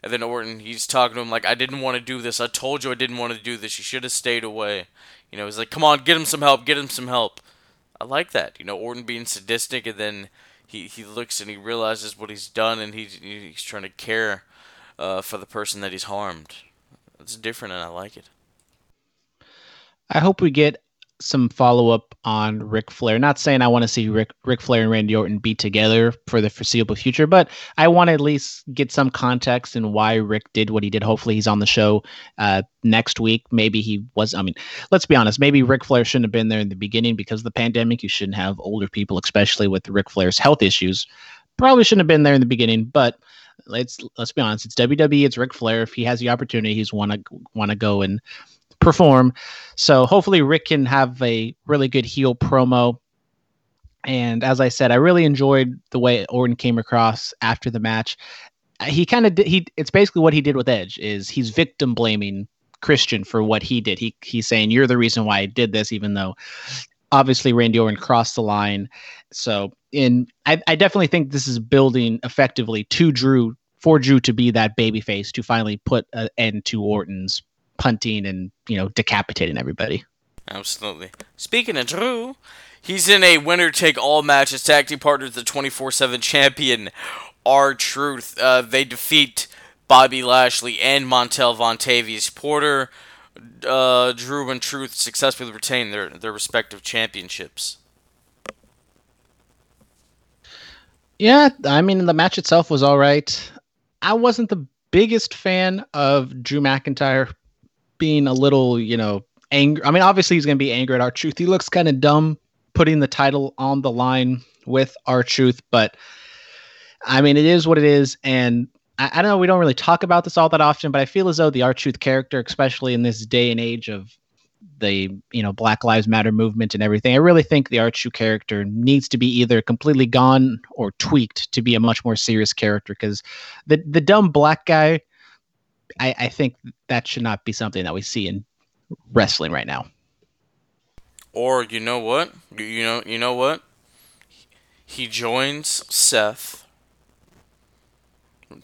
And then Orton, he's talking to him like, "I didn't want to do this. I told you I didn't want to do this. You should have stayed away." You know, he's like, "Come on, get him some help. Get him some help." I like that. You know, Orton being sadistic, and then he, he looks and he realizes what he's done, and he's he's trying to care uh, for the person that he's harmed. It's different, and I like it. I hope we get some follow up on Ric Flair. Not saying I want to see Rick Ric Flair and Randy Orton be together for the foreseeable future, but I want to at least get some context in why Rick did what he did. Hopefully, he's on the show uh, next week. Maybe he was. I mean, let's be honest. Maybe Ric Flair shouldn't have been there in the beginning because of the pandemic. You shouldn't have older people, especially with Ric Flair's health issues. Probably shouldn't have been there in the beginning, but let's let's be honest. It's WWE. It's Ric Flair. If he has the opportunity, he's want to want to go and perform. So hopefully Rick can have a really good heel promo. And as I said, I really enjoyed the way Orton came across after the match. He kind of he it's basically what he did with Edge is he's victim blaming Christian for what he did. He he's saying you're the reason why I did this even though obviously Randy Orton crossed the line. So in I, I definitely think this is building effectively to Drew for Drew to be that baby face to finally put an end to Orton's punting and you know decapitating everybody. Absolutely. Speaking of Drew, he's in a winner take all match as tag team partner with the 24 7 champion, R Truth. Uh, they defeat Bobby Lashley and Montel Vontavious Porter. Uh, Drew and Truth successfully retain their, their respective championships. Yeah, I mean the match itself was all right. I wasn't the biggest fan of Drew McIntyre being a little, you know, angry. I mean, obviously he's going to be angry at our Truth. He looks kind of dumb putting the title on the line with our Truth, but I mean, it is what it is. And I, I, don't know, we don't really talk about this all that often, but I feel as though the R Truth character, especially in this day and age of the you know Black Lives Matter movement and everything, I really think the Truth character needs to be either completely gone or tweaked to be a much more serious character because the the dumb black guy I, I think that should not be something that we see in wrestling right now. Or you know what? You know you know what? He joins Seth.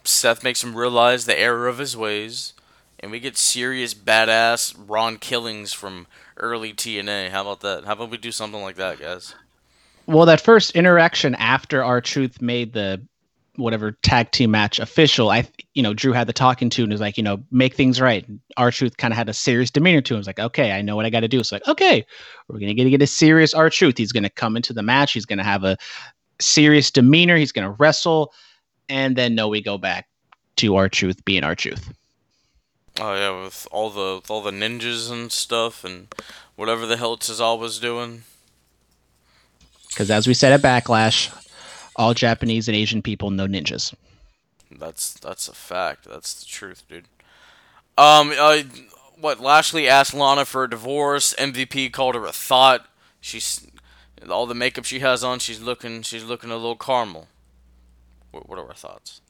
Seth makes him realize the error of his ways, and we get serious badass Ron Killings from early TNA. How about that? How about we do something like that, guys? Well, that first interaction after our Truth made the whatever tag team match official, I you know Drew had the talking to and was like, you know, make things right. R Truth kind of had a serious demeanor to him. It's like, okay, I know what I got to do. It's like, okay, we're gonna get to get a serious R Truth. He's gonna come into the match. He's gonna have a serious demeanor. He's gonna wrestle, and then no, we go back to R Truth being R Truth. Oh yeah, with all the with all the ninjas and stuff and whatever the hell Tozawa always doing. Because as we said at Backlash, all Japanese and Asian people know ninjas. That's that's a fact. That's the truth, dude. Um, uh, what Lashley asked Lana for a divorce. MVP called her a thought. She's all the makeup she has on. She's looking. She's looking a little caramel. What, what are our thoughts?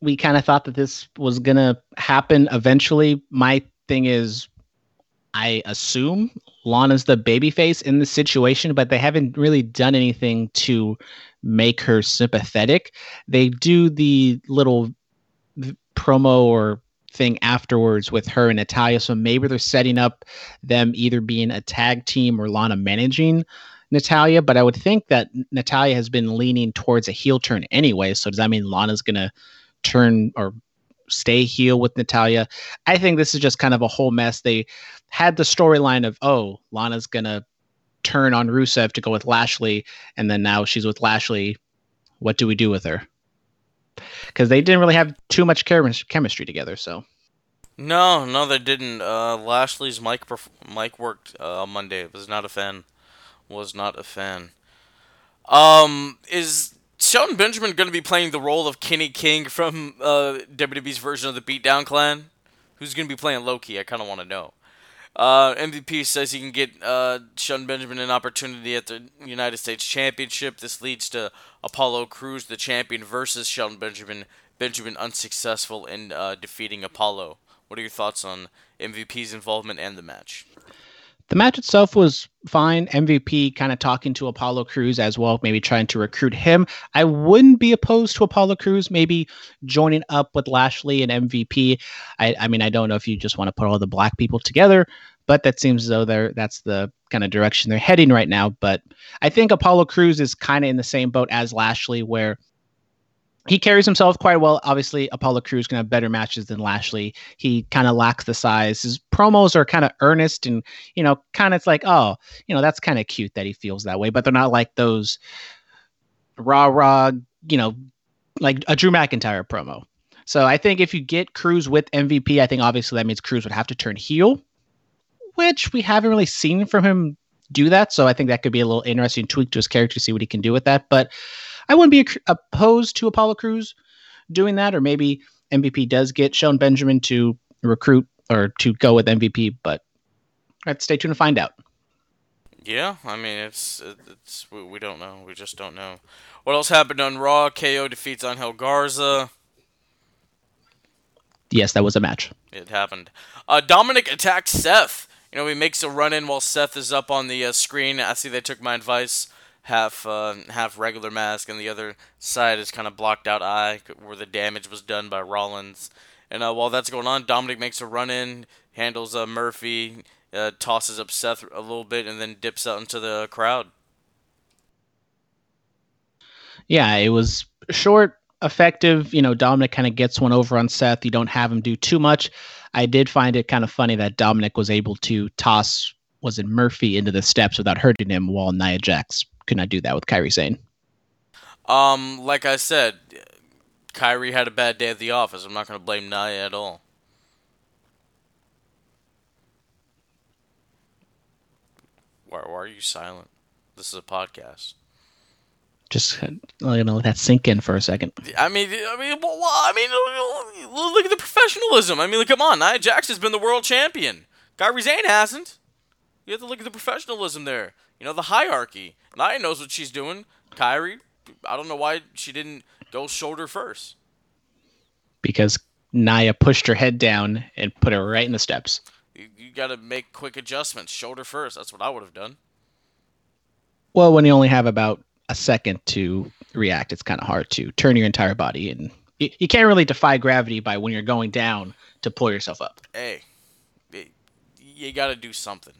We kind of thought that this was gonna happen eventually. My thing is, I assume Lana's the babyface in this situation, but they haven't really done anything to make her sympathetic. They do the little promo or thing afterwards with her and Natalya. So maybe they're setting up them either being a tag team or Lana managing Natalya. But I would think that Natalya has been leaning towards a heel turn anyway. So does that mean Lana's going to turn or stay heel with Natalya? I think this is just kind of a whole mess. They had the storyline of, oh, Lana's going to turn on Rusev to go with Lashley. And then now she's with Lashley. What do we do with her? because they didn't really have too much chemis- chemistry together. So No, no, they didn't. Uh, Lashley's mic perf- mic worked uh, on Monday. Was not a fan. Was not a fan. Um, is Shelton Benjamin going to be playing the role of Kenny King from uh, WWE's version of the Beatdown Clan? Who's going to be playing Low Ki? I kind of want to know. Uh, MVP says he can get uh, Shelton Benjamin an opportunity at the United States Championship. This leads to Apollo Crews, the champion, versus Shelton Benjamin. Benjamin unsuccessful in uh, defeating Apollo. What are your thoughts on MVP's involvement and the match? The match itself was fine. MVP kind of talking to Apollo Crews as well, maybe trying to recruit him. I wouldn't be opposed to Apollo Crews maybe joining up with Lashley and MVP. I, I mean, I don't know if you just want to put all the black people together, but that seems as though they're that's the kind of direction they're heading right now. But I think Apollo Crews is kind of in the same boat as Lashley, where he carries himself quite well. Obviously, Apollo Crews can have better matches than Lashley. He kind of lacks the size. His promos are kind of earnest and, you know, kind of it's like, oh, you know, that's kind of cute that he feels that way, but they're not like those rah rah, you know, like a Drew McIntyre promo. So I think if you get Crews with MVP, I think obviously that means Crews would have to turn heel, which we haven't really seen from him do that. So I think that could be a little interesting tweak to his character to see what he can do with that. But I wouldn't be opposed to Apollo Crews doing that, or maybe MVP does get Sean Benjamin to recruit or to go with MVP, but stay tuned to find out. Yeah, I mean it's it's we, we don't know. We just don't know. What else happened on Raw? KO defeats Angel Garza. Yes, that was a match. It happened. Uh, Dominic attacks Seth. You know, he makes a run in while Seth is up on the uh, screen. I see they took my advice. Half uh, half regular mask, and the other side is kind of blocked out eye where the damage was done by Rollins. And uh, while that's going on, Dominic makes a run in, handles uh, Murphy, uh, tosses up Seth a little bit, and then dips out into the crowd. Yeah, it was short, effective. You know, Dominic kind of gets one over on Seth. You don't have him do too much. I did find it kind of funny that Dominic was able to toss was it Murphy into the steps without hurting him, while Nia Jax could not do that with Kairi Sane. Um, like I said, Kairi had a bad day at the office. I'm not going to blame Nia at all. Why, why are you silent? This is a podcast. Just uh, you know, let that sink in for a second. I mean, I mean, well, I mean, look at the professionalism. I mean, like, come on, Nia Jax has been the world champion. Kairi Sane hasn't. You have to look at the professionalism there. You know, the hierarchy. Nia knows what she's doing. Kairi, I don't know why she didn't go shoulder first. because Nia pushed her head down and put her right in the steps. You, you got to make quick adjustments. Shoulder first. That's what I would have done. Well, when you only have about a second to react, it's kind of hard to turn your entire body, and you, you can't really defy gravity by when you're going down to pull yourself up. Hey, you got to do something.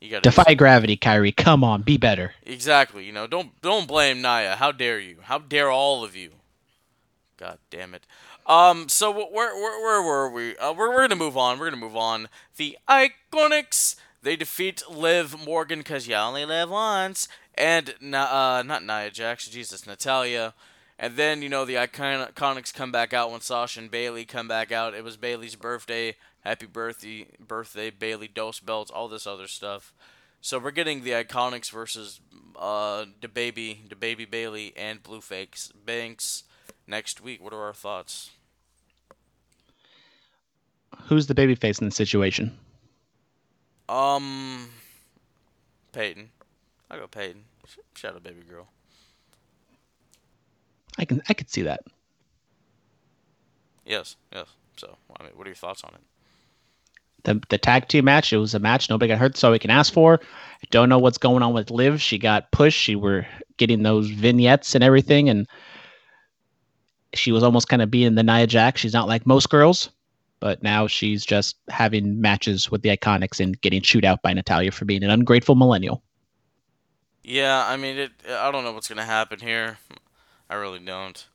You gotta Defy gravity, Kairi. Come on, be better. Exactly. You know, don't don't blame Nia. How dare you? How dare all of you? God damn it. Um. So where where where were we? Uh, we're we're gonna move on. We're gonna move on. The Iconics they defeat Liv Morgan because you only live once, and uh not Nia Jax. Jesus, Natalya. And then you know the Iconics come back out when Sasha and Bayley come back out. It was Bayley's birthday. Happy birthday, birthday, Bayley Dose belts, all this other stuff. So we're getting the Iconics versus uh the baby, the baby Bayley and Blueface Banks next week. What are our thoughts? Who's the babyface in the situation? Um, Peyton. I go Peyton. Sh- Shout out, baby girl. I can I could see that. Yes, yes. So I mean, what are your thoughts on it? The the tag team match. It was a match nobody got hurt, so we can ask for. I don't know what's going on with Liv. She got pushed. She were getting those vignettes and everything, and she was almost kind of being the Nia Jax. She's not like most girls, but now she's just having matches with the Iconics and getting chewed out by Natalya for being an ungrateful millennial. Yeah, I mean, it. I don't know what's gonna happen here. I really don't.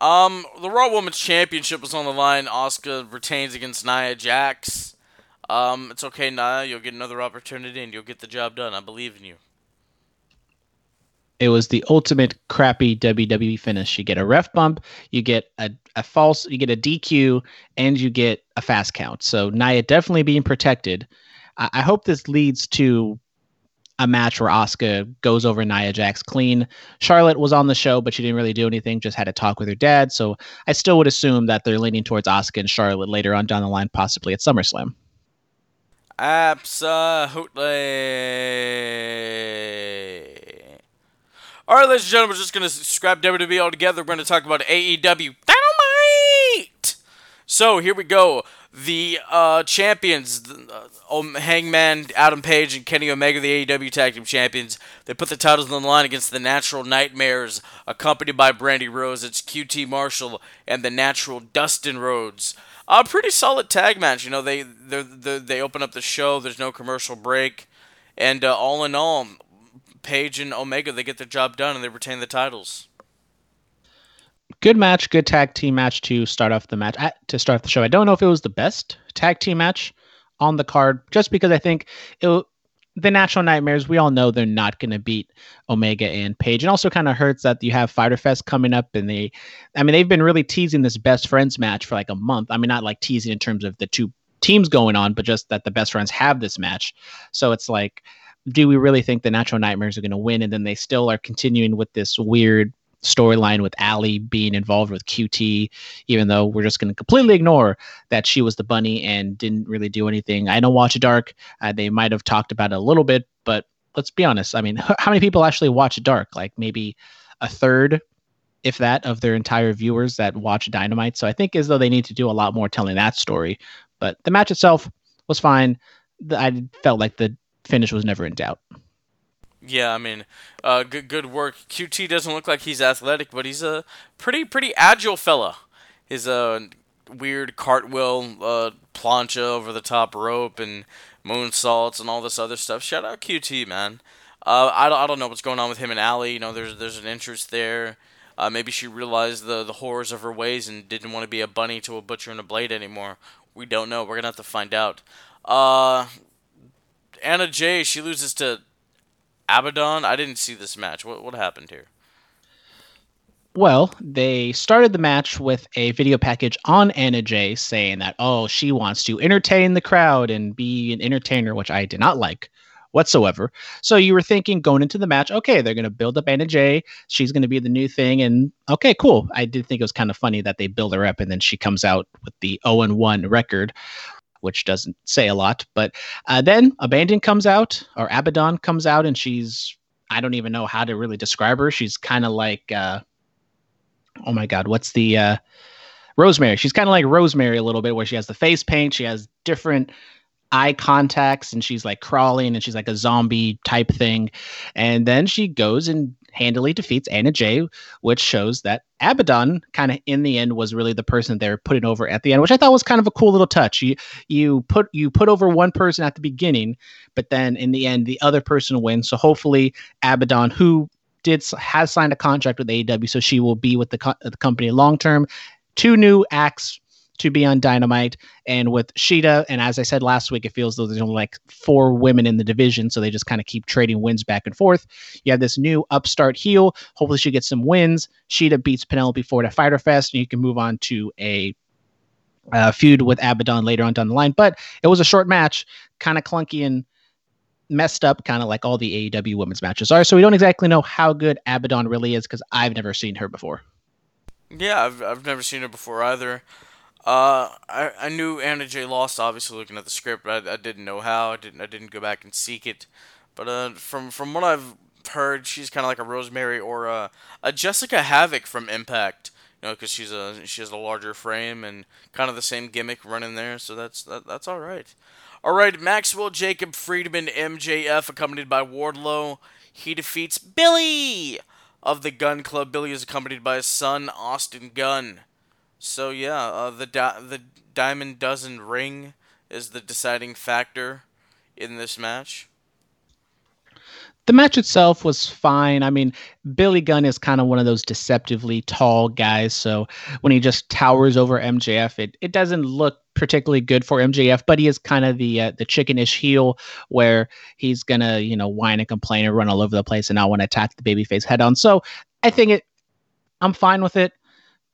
Um, the Raw Women's Championship was on the line. Asuka retains against Nia Jax. Um, it's okay, Nia. You'll get another opportunity and you'll get the job done. I believe in you. It was the ultimate crappy WWE finish. You get a ref bump, you get a, a false, you get a DQ, and you get a fast count. So Nia definitely being protected. I, I hope this leads to a match where Asuka goes over Nia Jax clean. Charlotte was on the show, but she didn't really do anything, just had to talk with her dad. So I still would assume that they're leaning towards Asuka and Charlotte later on down the line, possibly at SummerSlam. Absolutely. All right, ladies and gentlemen, we're just going to scrap WWE altogether. We're going to talk about AEW Dynamite. So here we go. The uh, champions, uh, Hangman, Adam Page, and Kenny Omega, the AEW Tag Team Champions, they put the titles on the line against the Natural Nightmares, accompanied by Brandi Rhodes. It's QT Marshall and the Natural Dustin Rhodes. A pretty solid tag match. You know, they they they open up the show. There's no commercial break, and uh, all in all, Page and Omega they get their job done and they retain the titles good match, good tag team match to start off the match to start off the show. I don't know if it was the best tag team match on the card, just because I think it, the Natural Nightmares. We all know they're not going to beat Omega and Page, and also kind of hurts that you have Fyter Fest coming up, and they, I mean, they've been really teasing this best friends match for like a month. I mean, not like teasing in terms of the two teams going on, but just that the best friends have this match. So it's like do we really think the natural nightmares are going to win and then they still are continuing with this weird storyline with Allie being involved with QT, even though we're just going to completely ignore that she was the bunny and didn't really do anything. I know Watch Dark, uh, they might have talked about it a little bit, but let's be honest. I mean, how many people actually watch Dark? Like maybe a third, if that, of their entire viewers that watch Dynamite. So I think as though they need to do a lot more telling that story. But the match itself was fine. I felt like the finish was never in doubt. Yeah, I mean, uh, good good work. QT doesn't look like he's athletic, but he's a pretty pretty agile fella. His uh weird cartwheel uh plancha over the top rope and moonsaults and all this other stuff. Shout out QT, man. Uh, I, don't, I don't know what's going on with him and Allie. You know, there's there's an interest there. Uh, maybe she realized the the horrors of her ways and didn't want to be a bunny to a butcher and a blade anymore. We don't know. We're gonna have to find out. Uh, Anna Jay, she loses to Abaddon? I didn't see this match. What what happened here? Well, they started the match with a video package on Anna Jay saying that, oh, she wants to entertain the crowd and be an entertainer, which I did not like whatsoever. So you were thinking going into the match, okay, they're going to build up Anna Jay. She's going to be the new thing. And okay, cool. I did think it was kind of funny that they build her up and then she comes out with the 0 1 record which doesn't say a lot. But uh, then Abandon comes out, or Abaddon comes out, and she's I don't even know how to really describe her. She's kind of like, uh, oh my god, what's the uh, Rosemary? She's kind of like Rosemary a little bit, where she has the face paint, she has different eye contacts, and she's like crawling, and she's like a zombie type thing. And then she goes and handily defeats Anna Jay, which shows that Abaddon kind of in the end was really the person they were putting over at the end, which I thought was kind of a cool little touch. You you put you put over one person at the beginning, but then in the end the other person wins. So hopefully Abaddon, who did has signed a contract with AEW, so she will be with the, co- the company long term. Two new acts to be on Dynamite. And with Shida, and as I said last week, it feels though there's only like four women in the division, so they just kind of keep trading wins back and forth. You have this new upstart heel. Hopefully, she gets some wins. Shida beats Penelope Ford at Fyter Fest, and you can move on to a uh, feud with Abaddon later on down the line. But it was a short match, kind of clunky and messed up, kind of like all the AEW women's matches are. So we don't exactly know how good Abaddon really is because I've never seen her before. Yeah, I've, I've never seen her before either. Uh, I, I knew Anna Jay lost, obviously looking at the script, I, I didn't know how. I didn't I didn't go back and seek it. But uh, from from what I've heard, she's kind of like a Rosemary or a, a Jessicka Havok from Impact. you know, because she's a she has a larger frame and kind of the same gimmick running there. So that's that, that's all right. All right, Maxwell Jacob Friedman MJF accompanied by Wardlow. He defeats Billy of the Gun Club. Billy is accompanied by his son Austin Gunn. So yeah, uh, the di- the Diamond Dozen ring is the deciding factor in this match. The match itself was fine. I mean, Billy Gunn is kind of one of those deceptively tall guys. So when he just towers over MJF, it, it doesn't look particularly good for MJF. But he is kind of the uh, the chickenish heel where he's gonna you know whine and complain and run all over the place and not want to attack the babyface head on. So I think it. I'm fine with it.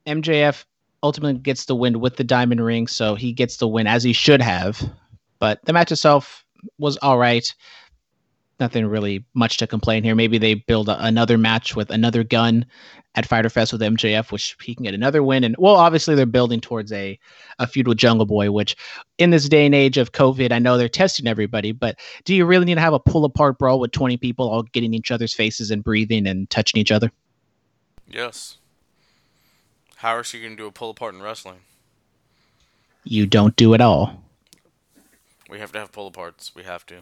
MJF ultimately gets the win with the diamond ring, so he gets the win as he should have. But the match itself was all right nothing really much to complain here. Maybe they build a, another match with another gun at Fyter Fest with MJF, which he can get another win. And well, obviously they're building towards a a feud with Jungle Boy, which in this day and age of COVID, I know they're testing everybody, but do you really need to have a pull apart brawl with twenty people all getting each other's faces and breathing and touching each other? Yes. How is she going to do a pull apart in wrestling? You don't do it all. We have to have pull aparts. We have to.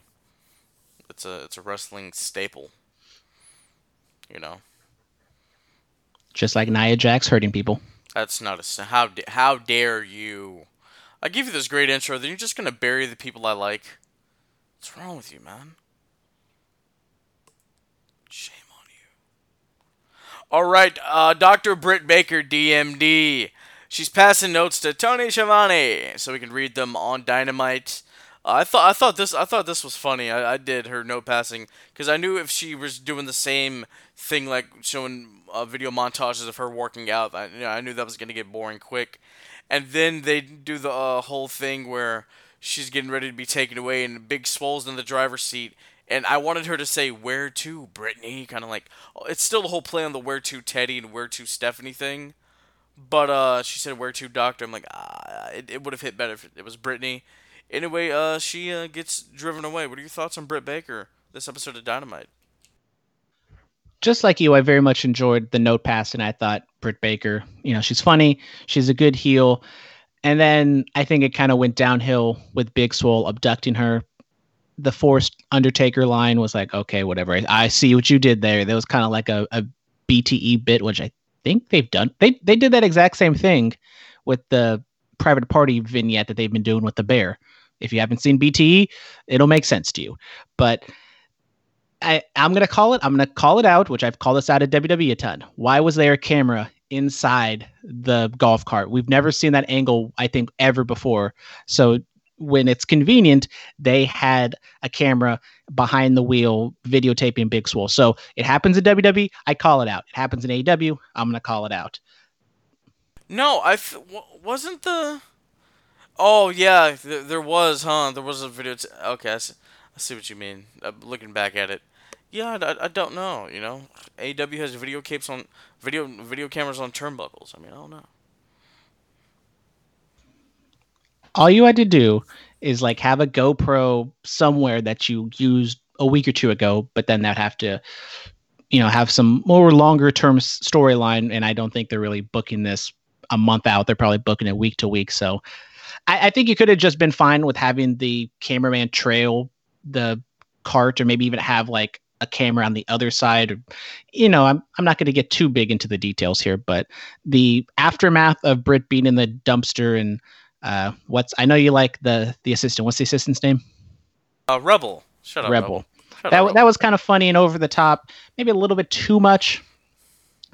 It's a it's a wrestling staple. You know. Just like Nia Jax hurting people. That's not a how how dare you? I give you this great intro, then you're just gonna bury the people I like. What's wrong with you, man? Shame. All right, uh, Dr. Britt Baker, DMD. She's passing notes to Tony Schiavone so we can read them on Dynamite. I thought I thought this I thought this was funny. I, I did her note passing because I knew if she was doing the same thing like showing uh, video montages of her working out, I, you know, I knew that was gonna get boring quick. And then they do the uh, whole thing where she's getting ready to be taken away and Big Swole's in the driver's seat. And I wanted her to say "Where to, Brittany?" Kind of like it's still the whole play on the "Where to, Teddy" and "Where to, Stephanie" thing. But uh, she said "Where to, Doctor." I'm like, ah, it, it would have hit better if it was Brittany. Anyway, uh, she uh, gets driven away. What are your thoughts on Britt Baker this episode of Dynamite? Just like you, I very much enjoyed the note pass, and I thought Britt Baker, you know, she's funny, she's a good heel, and then I think it kind of went downhill with Big Swole abducting her. The forced Undertaker line was like, okay, whatever. I, I see what you did there. That was kind of like a, a BTE bit, which I think they've done. They they did that exact same thing with the private party vignette that they've been doing with the bear. If you haven't seen BTE, it'll make sense to you. But I, I'm gonna call it. I'm gonna call it out, which I've called this out at WWE a ton. Why was there a camera inside the golf cart? We've never seen that angle, I think, ever before. So when it's convenient, they had a camera behind the wheel videotaping Big Swole. So it happens in WWE. I call it out. It happens in AEW. I'm gonna call it out. No, I f- wasn't the. Oh yeah, th- there was, huh? There was a video. T- okay, I see, I see what you mean. Uh, looking back at it, yeah, I, I don't know. You know, AW has video capes on video video cameras on turnbuckles. I mean, I don't know. All you had to do is like have a GoPro somewhere that you used a week or two ago, but then that have to, you know, have some more longer term storyline. And I don't think they're really booking this a month out. They're probably booking it week to week. So I, I think you could have just been fine with having the cameraman trail the cart or maybe even have like a camera on the other side. You know, I'm I'm not going to get too big into the details here, but the aftermath of Britt being in the dumpster and uh, what's I know you like the the assistant. What's the assistant's name? Uh, Rebel. Shut up, Rebel. Shut that up, Rebel. that was kind of funny and over the top, maybe a little bit too much,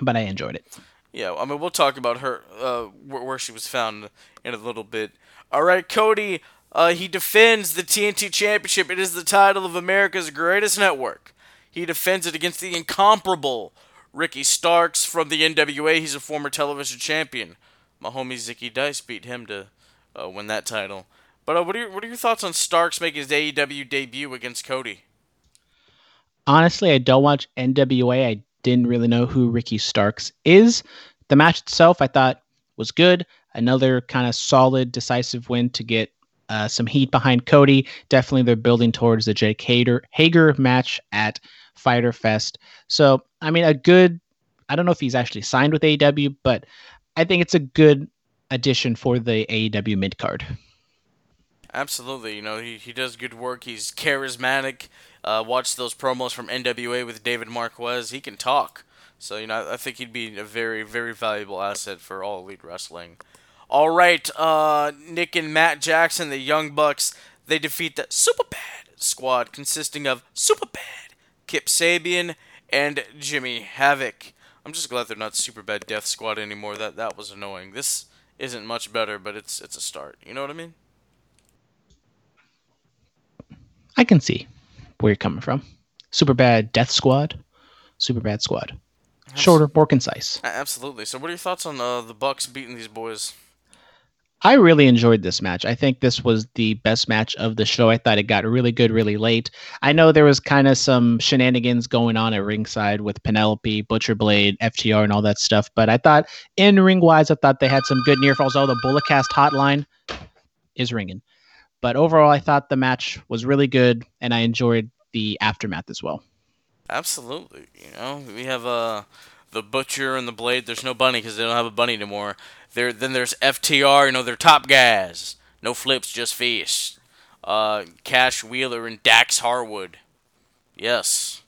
but I enjoyed it. Yeah, I mean, we'll talk about her, uh, where, where she was found in a little bit. All right, Cody, uh, he defends the TNT Championship. It is the title of America's greatest network. He defends it against the incomparable Ricky Starks from the NWA. He's a former television champion. My homie Zicky Dice beat him to uh, win that title. But uh, what are your what are your thoughts on Starks making his AEW debut against Cody? Honestly, I don't watch NWA. I didn't really know who Ricky Starks is. The match itself, I thought, was good. Another kind of solid, decisive win to get uh, some heat behind Cody. Definitely, they're building towards the Jake Hager, Hager match at Fyter Fest. So, I mean, a good. I don't know if he's actually signed with AEW, but I think it's a good addition for the AEW mid card. Absolutely, you know he, he does good work. He's charismatic. Uh, watch those promos from NWA with David Marquez. He can talk, so you know I think he'd be a very very valuable asset for all elite wrestling. All right, uh, Nick and Matt Jackson, the Young Bucks, they defeat the Super Bad Squad, consisting of Super Bad, Kip Sabian, and Jimmy Havoc. I'm just glad they're not Super Bad Death Squad anymore. That that was annoying. This isn't much better, but it's it's a start. You know what I mean? I can see where you're coming from. Super bad Death Squad, Super bad Squad. Shorter, more concise. Absolutely. So, what are your thoughts on uh, the Bucks beating these boys? I really enjoyed this match. I think this was the best match of the show. I thought it got really good really late. I know there was kind of some shenanigans going on at ringside with Penelope, Butcher Blade, FTR, and all that stuff. But I thought in ring wise, I thought they had some good near falls. Oh, the Bulletcast hotline is ringing. But overall, I thought the match was really good, and I enjoyed the aftermath as well. Absolutely. You know, we have uh, the Butcher and the Blade. There's no bunny because they don't have a bunny anymore. There, then there's FTR. You know, they're top guys. No flips, just fish. Uh, Cash Wheeler and Dax Harwood. Yes.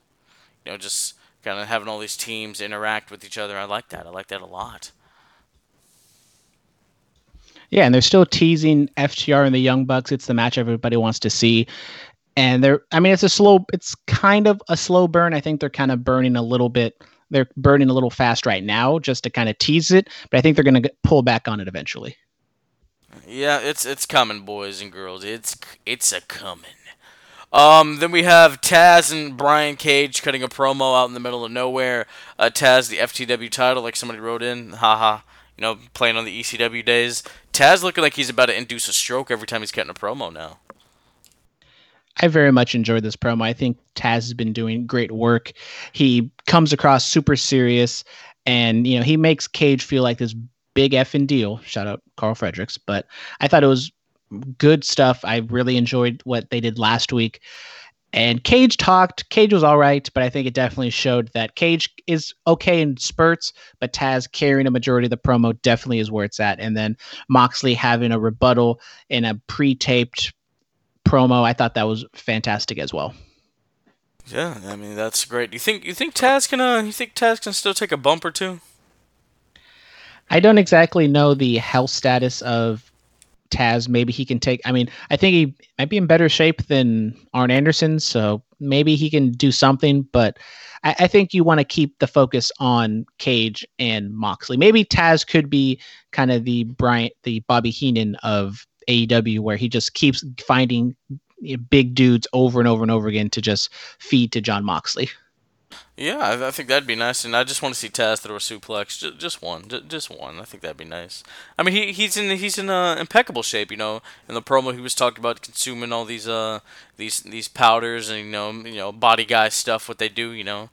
You know, just kind of having all these teams interact with each other. I like that. I like that a lot. Yeah, and they're still teasing FTR and the Young Bucks. It's the match everybody wants to see. And they're, I mean, it's a slow, it's kind of a slow burn. I think they're kind of burning a little bit. They're burning a little fast right now just to kind of tease it, but I think they're going to pull back on it eventually. Yeah, it's it's coming, boys and girls. It's it's a coming. Um, then we have Taz and Brian Cage cutting a promo out in the middle of nowhere. Uh, Taz, the FTW title, like somebody wrote in, haha, you know, playing on the ECW days. Taz looking like he's about to induce a stroke every time he's cutting a promo now. I very much enjoyed this promo. I think Taz has been doing great work. He comes across super serious, and you know he makes Cage feel like this big effing deal. Shout out Karl Fredericks, but I thought it was good stuff. I really enjoyed what they did last week. And Cage talked. Cage was all right, but I think it definitely showed that Cage is okay in spurts, but Taz carrying a majority of the promo definitely is where it's at. And then Moxley having a rebuttal in a pre-taped promo, I thought that was fantastic as well. Yeah, I mean that's great. Do you think you think Taz can uh, you think Taz can still take a bump or two? I don't exactly know the health status of Taz. Maybe he can take. I mean, I think he might be in better shape than Arn Anderson, so maybe he can do something. But I, I think you want to keep the focus on Cage and Moxley. Maybe Taz could be kind of the Bryant, the Bobby Heenan of AEW, where he just keeps finding big dudes over and over and over again to just feed to Jon Moxley. Yeah, I, I, think that'd be nice, and I just want to see Taz throw a suplex, just, just one, just, just one. I think that'd be nice. I mean, he he's in he's in uh, impeccable shape, you know. In the promo, he was talking about consuming all these uh these these powders and you know you know body guy stuff. What they do, you know,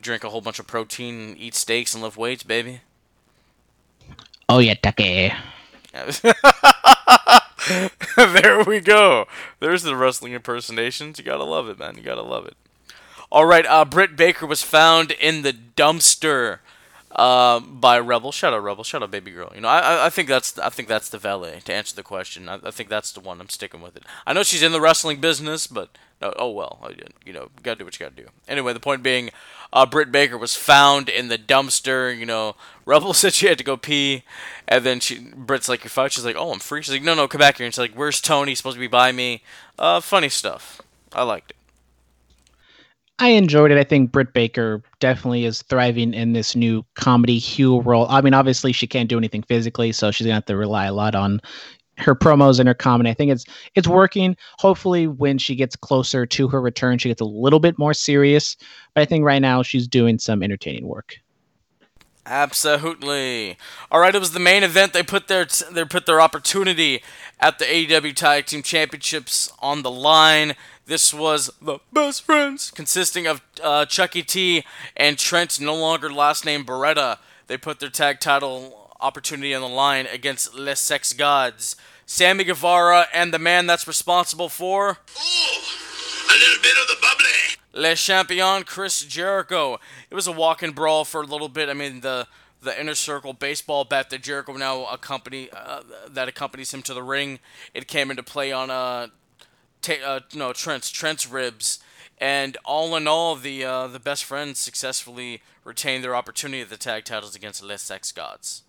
drink a whole bunch of protein, eat steaks, and lift weights, baby. Oh yeah, Take. there we go. There's the wrestling impersonations. You gotta love it, man. You gotta love it. All right, uh, Britt Baker was found in the dumpster uh, by Rebel. Shut up, Rebel. Shut up, baby girl. You know, I, I think that's I think that's the valet to answer the question. I, I think that's the one. I'm sticking with it. I know she's in the wrestling business, but no, oh well. You know, you gotta do what you gotta do. Anyway, the point being, uh, Britt Baker was found in the dumpster. You know, Rebel said she had to go pee, and then she Britt's like, "You're fine." She's like, "Oh, I'm free." She's like, "No, no, come back here." And she's like, "Where's Tony? He's supposed to be by me." Uh, funny stuff. I liked it. I enjoyed it. I think Britt Baker definitely is thriving in this new comedy hue role. I mean, obviously she can't do anything physically, so she's gonna have to rely a lot on her promos and her comedy. I think it's it's working. Hopefully, when she gets closer to her return, she gets a little bit more serious. But I think right now she's doing some entertaining work. Absolutely. All right, it was the main event. They put their they put their opportunity at the AEW Tag Team Championships on the line. This was the best friends, consisting of uh, Chuckie T and Trent, no longer last name Beretta. They put their tag title opportunity on the line against Les Sex Gods. Sammy Guevara and the man that's responsible for. Ooh, a little bit of the bubbly. Le Champion Chris Jericho. It was a walk and brawl for a little bit. I mean, the the inner circle baseball bat that Jericho now accompany uh, that accompanies him to the ring. It came into play on uh, ta- uh no Trent's Trent's ribs, and all in all, the uh, the best friends successfully retained their opportunity at the tag titles against Les Sex Gods.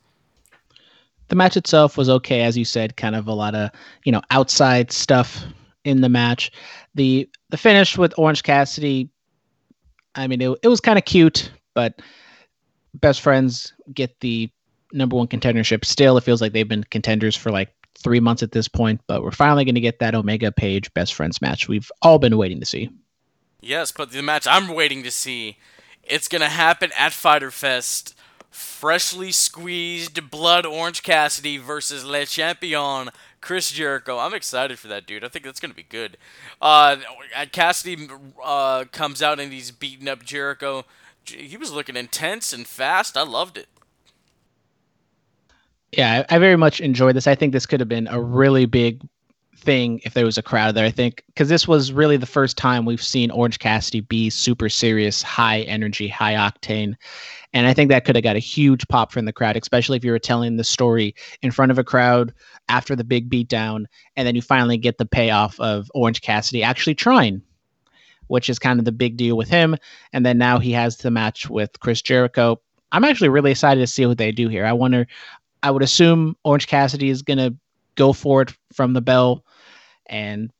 The match itself was okay, as you said, kind of a lot of you know outside stuff in the match. The the finish with Orange Cassidy, I mean, it, it was kind of cute, but best friends get the number one contendership. Still, it feels like they've been contenders for like three months at this point, but we're finally going to get that Omega Page best friends match we've all been waiting to see. Yes, but the match I'm waiting to see, it's going to happen at Fyter Fest. Freshly squeezed blood Orange Cassidy versus Le Champion Chris Jericho. I'm excited for that dude. I think that's to be good. Uh, Cassidy uh, comes out and he's beating up Jericho. He was looking intense and fast. I loved it. Yeah, I, I very much enjoyed this. I think this could have been a really big thing if there was a crowd there. I think because this was really the first time we've seen Orange Cassidy be super serious, high energy, high octane. And I think that could have got a huge pop from the crowd, especially if you were telling the story in front of a crowd after the big beatdown. And then you finally get the payoff of Orange Cassidy actually trying, which is kind of the big deal with him. And then now he has the match with Chris Jericho. I'm actually really excited to see what they do here. I wonder, I would assume Orange Cassidy is going to go for it from the bell and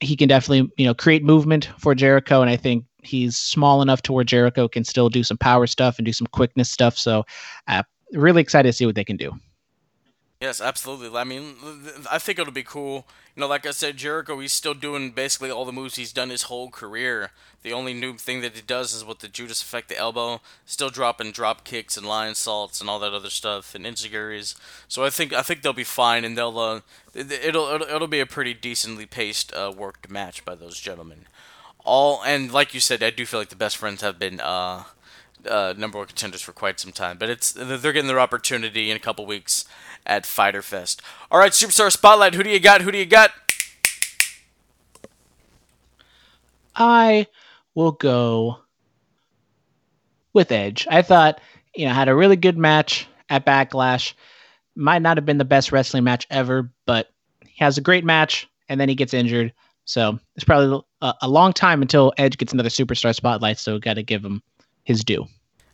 he can definitely, you know, create movement for Jericho. And I think he's small enough to where Jericho can still do some power stuff and do some quickness stuff. So, uh, really excited to see what they can do. Yes, absolutely. I mean, I think it'll be cool. You know, like I said, Jericho, he's still doing basically all the moves he's done his whole career. The only new thing that he does is with the Judas effect, the elbow, still dropping drop kicks and Lionsaults and all that other stuff and enzuigiris. So I think I think they'll be fine and they'll uh, it'll, it'll it'll be a pretty decently paced uh, worked match by those gentlemen. All and like you said, I do feel like the best friends have been uh, uh, number one contenders for quite some time, but it's they're getting their opportunity in a couple weeks at Fyter Fest. All right, Superstar Spotlight. Who do you got? Who do you got? I will go with Edge. I thought, you know, had a really good match at Backlash. Might not have been the best wrestling match ever, but he has a great match and then he gets injured. So it's probably a, a long time until Edge gets another superstar spotlight. So got to give him his due.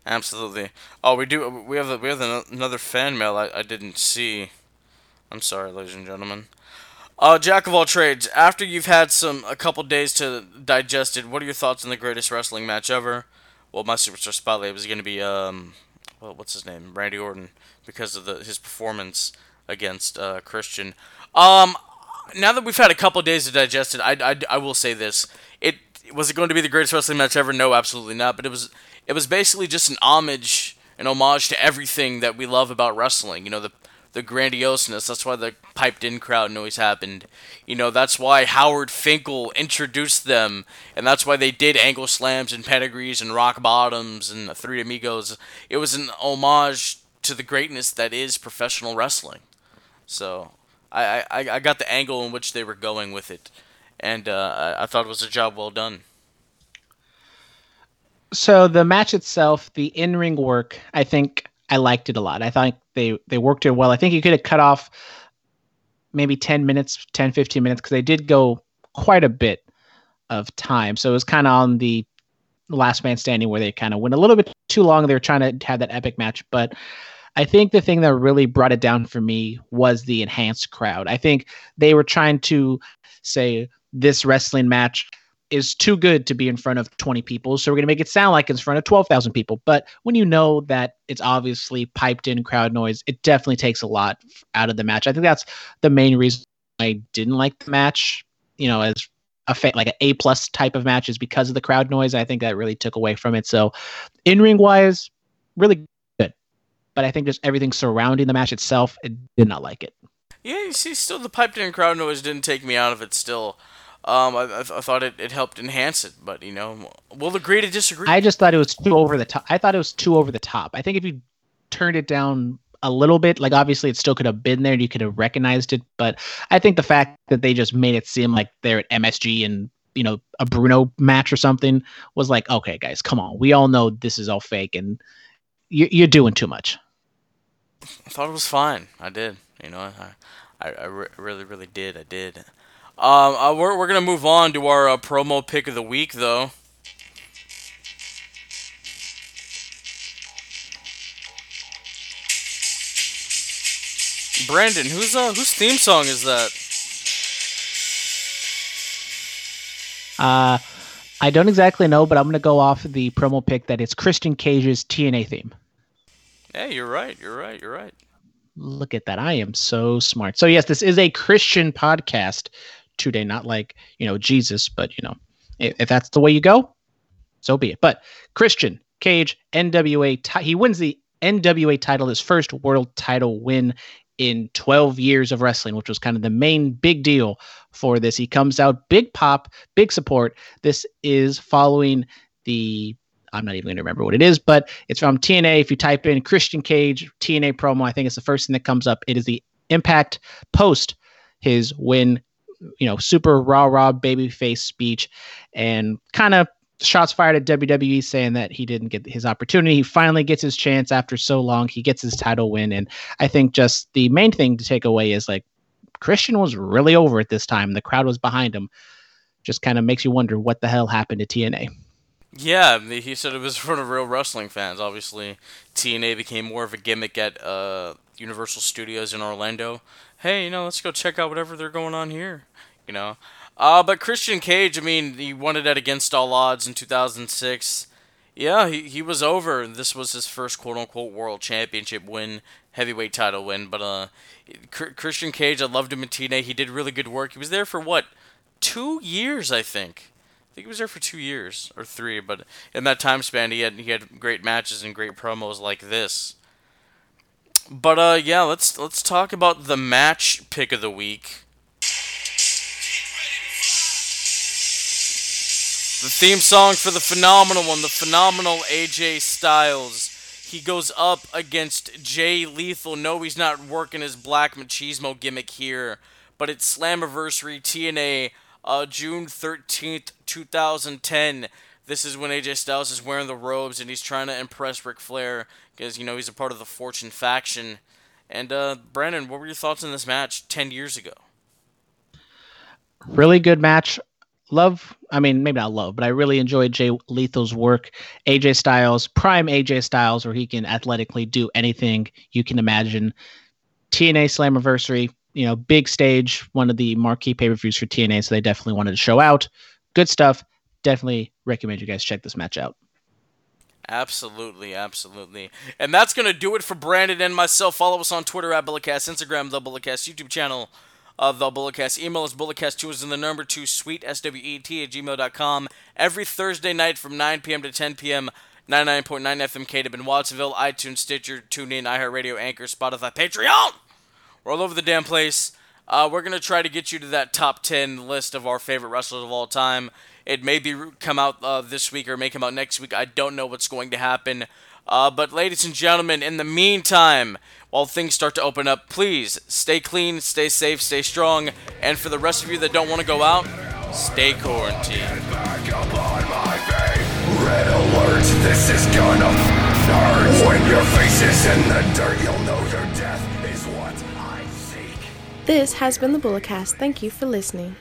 Absolutely. Oh, we do. We have we have another fan mail I, I didn't see. I'm sorry, ladies and gentlemen. Uh, Jack of all trades. After you've had some a couple days to digest it, what are your thoughts on the greatest wrestling match ever? Well, my superstar spotlight was going to be um, well, what's his name, Randy Orton, because of the his performance against uh, Christian. Um, now that we've had a couple days to digest it, I, I, I will say this: it was it going to be the greatest wrestling match ever? No, absolutely not. But it was it was basically just an homage, an homage to everything that we love about wrestling. You know, the the grandioseness. That's why the piped in crowd noise happened. You know, that's why Howard Finkel introduced them, and that's why they did angle slams and pedigrees and rock bottoms and the Three Amigos. It was an homage to the greatness that is professional wrestling. So I, I, I got the angle in which they were going with it, and uh, I thought it was a job well done. So the match itself, the in-ring work, I think I liked it a lot. I thought they they worked it well. I think you could have cut off maybe 10 minutes, 10 15 minutes because they did go quite a bit of time. So it was kind of on the last man standing where they kind of went a little bit too long. They were trying to have that epic match, but I think the thing that really brought it down for me was the enhanced crowd. I think they were trying to say this wrestling match is too good to be in front of 20 people. So we're going to make it sound like it's in front of 12,000 people. But when you know that it's obviously piped in crowd noise, it definitely takes a lot out of the match. I think that's the main reason I didn't like the match, you know, as a fa- like an A plus type of match is because of the crowd noise. I think that really took away from it. So in ring wise, really good. But I think just everything surrounding the match itself, it did not like it. Yeah, you see, still the piped in crowd noise didn't take me out of it still. Um, I, I, thought it, it helped enhance it, but you know, we'll agree to disagree. I just thought it was too over the top. I thought it was too over the top. I think if you turned it down a little bit, like obviously it still could have been there and you could have recognized it, but I think the fact that they just made it seem like they're at MSG and you know a Bruno match or something was like, okay, guys, come on, we all know this is all fake and you, you're doing too much. I thought it was fine. I did. You know, I, I, I re- really, really did. I did. Um, uh, we're, we're gonna move on to our uh, promo pick of the week, though. Brandon, whose uh, whose theme song is that? Uh, I don't exactly know, but I'm gonna go off the promo pick that it's Christian Cage's TNA theme. Hey, you're right. You're right. You're right. Look at that. I am so smart. So yes, this is a Christian podcast today, not like, you know, Jesus, but you know, if, if that's the way you go, so be it. But Christian Cage, NWA, ti- he wins the NWA title, his first world title win in 12 years of wrestling, which was kind of the main big deal for this. He comes out big pop, big support. This is following the I'm not even going to remember what it is, but it's from TNA. If you type in Christian Cage TNA promo, I think it's the first thing that comes up. It is the Impact post his win, you know, super raw, raw babyface speech, and kind of shots fired at WWE saying that he didn't get his opportunity. He finally gets his chance after so long. He gets his title win, and I think just the main thing to take away is like Christian was really over at this time. The crowd was behind him. Just kind of makes you wonder what the hell happened to TNA. Yeah, he said it was for the real wrestling fans. Obviously, TNA became more of a gimmick at uh, Universal Studios in Orlando. Hey, you know, let's go check out whatever they're going on here. You know, uh, but Christian Cage, I mean, he won it at Against All Odds in 2006. Yeah, he, he was over. This was his first quote unquote world championship win, heavyweight title win. But uh, Christian Cage, I loved him in TNA. He did really good work. He was there for what, two years, I think. I think he was there for two years or three, but in that time span, he had he had great matches and great promos like this. But uh, yeah, let's let's talk about the match pick of the week. The theme song for the phenomenal one, the phenomenal AJ Styles. He goes up against Jay Lethal. No, he's not working his Black Machismo gimmick here, but it's Slammiversary TNA, uh, June 13th, 2010. This is when AJ Styles is wearing the robes and he's trying to impress Ric Flair because, you know, he's a part of the Fortune faction. And, uh, Brandon, what were your thoughts on this match 10 years ago? Really good match. Love i mean maybe not love but i really enjoyed jay lethal's work. Aj styles prime aj styles where he can athletically do anything you can imagine. Tna slammiversary you know big stage one of the marquee pay-per-views for tna so they definitely wanted to show out. Good stuff. Definitely recommend you guys check this match out Absolutely, absolutely. And that's going to do it for Brandon and myself. Follow us on Twitter at Bulletcast, Instagram, The Bulletcast, YouTube channel, the Bulletcast. Email us bulletcast2 is in the number 2 sweet S-W-E-T at gmail.com. Every Thursday night from 9 p.m. to 10 p.m. 99.9 FM KDB in Watsonville, iTunes, Stitcher, TuneIn, iHeartRadio, Anchor, Spotify, Patreon. We're all over the damn place. Uh, we're going to try to get you to that top 10 list of our favorite wrestlers of all time. It may be come out uh, this week or may come out next week. I don't know what's going to happen. Uh, but, ladies and gentlemen, in the meantime, while things start to open up, please stay clean, stay safe, stay strong, and for the rest of you that don't want to go out, stay quarantined. Red alert, this is gonna. When your face is in the dirt, you'll know your death is what I seek. This has been the Bulletcast. Thank you for listening.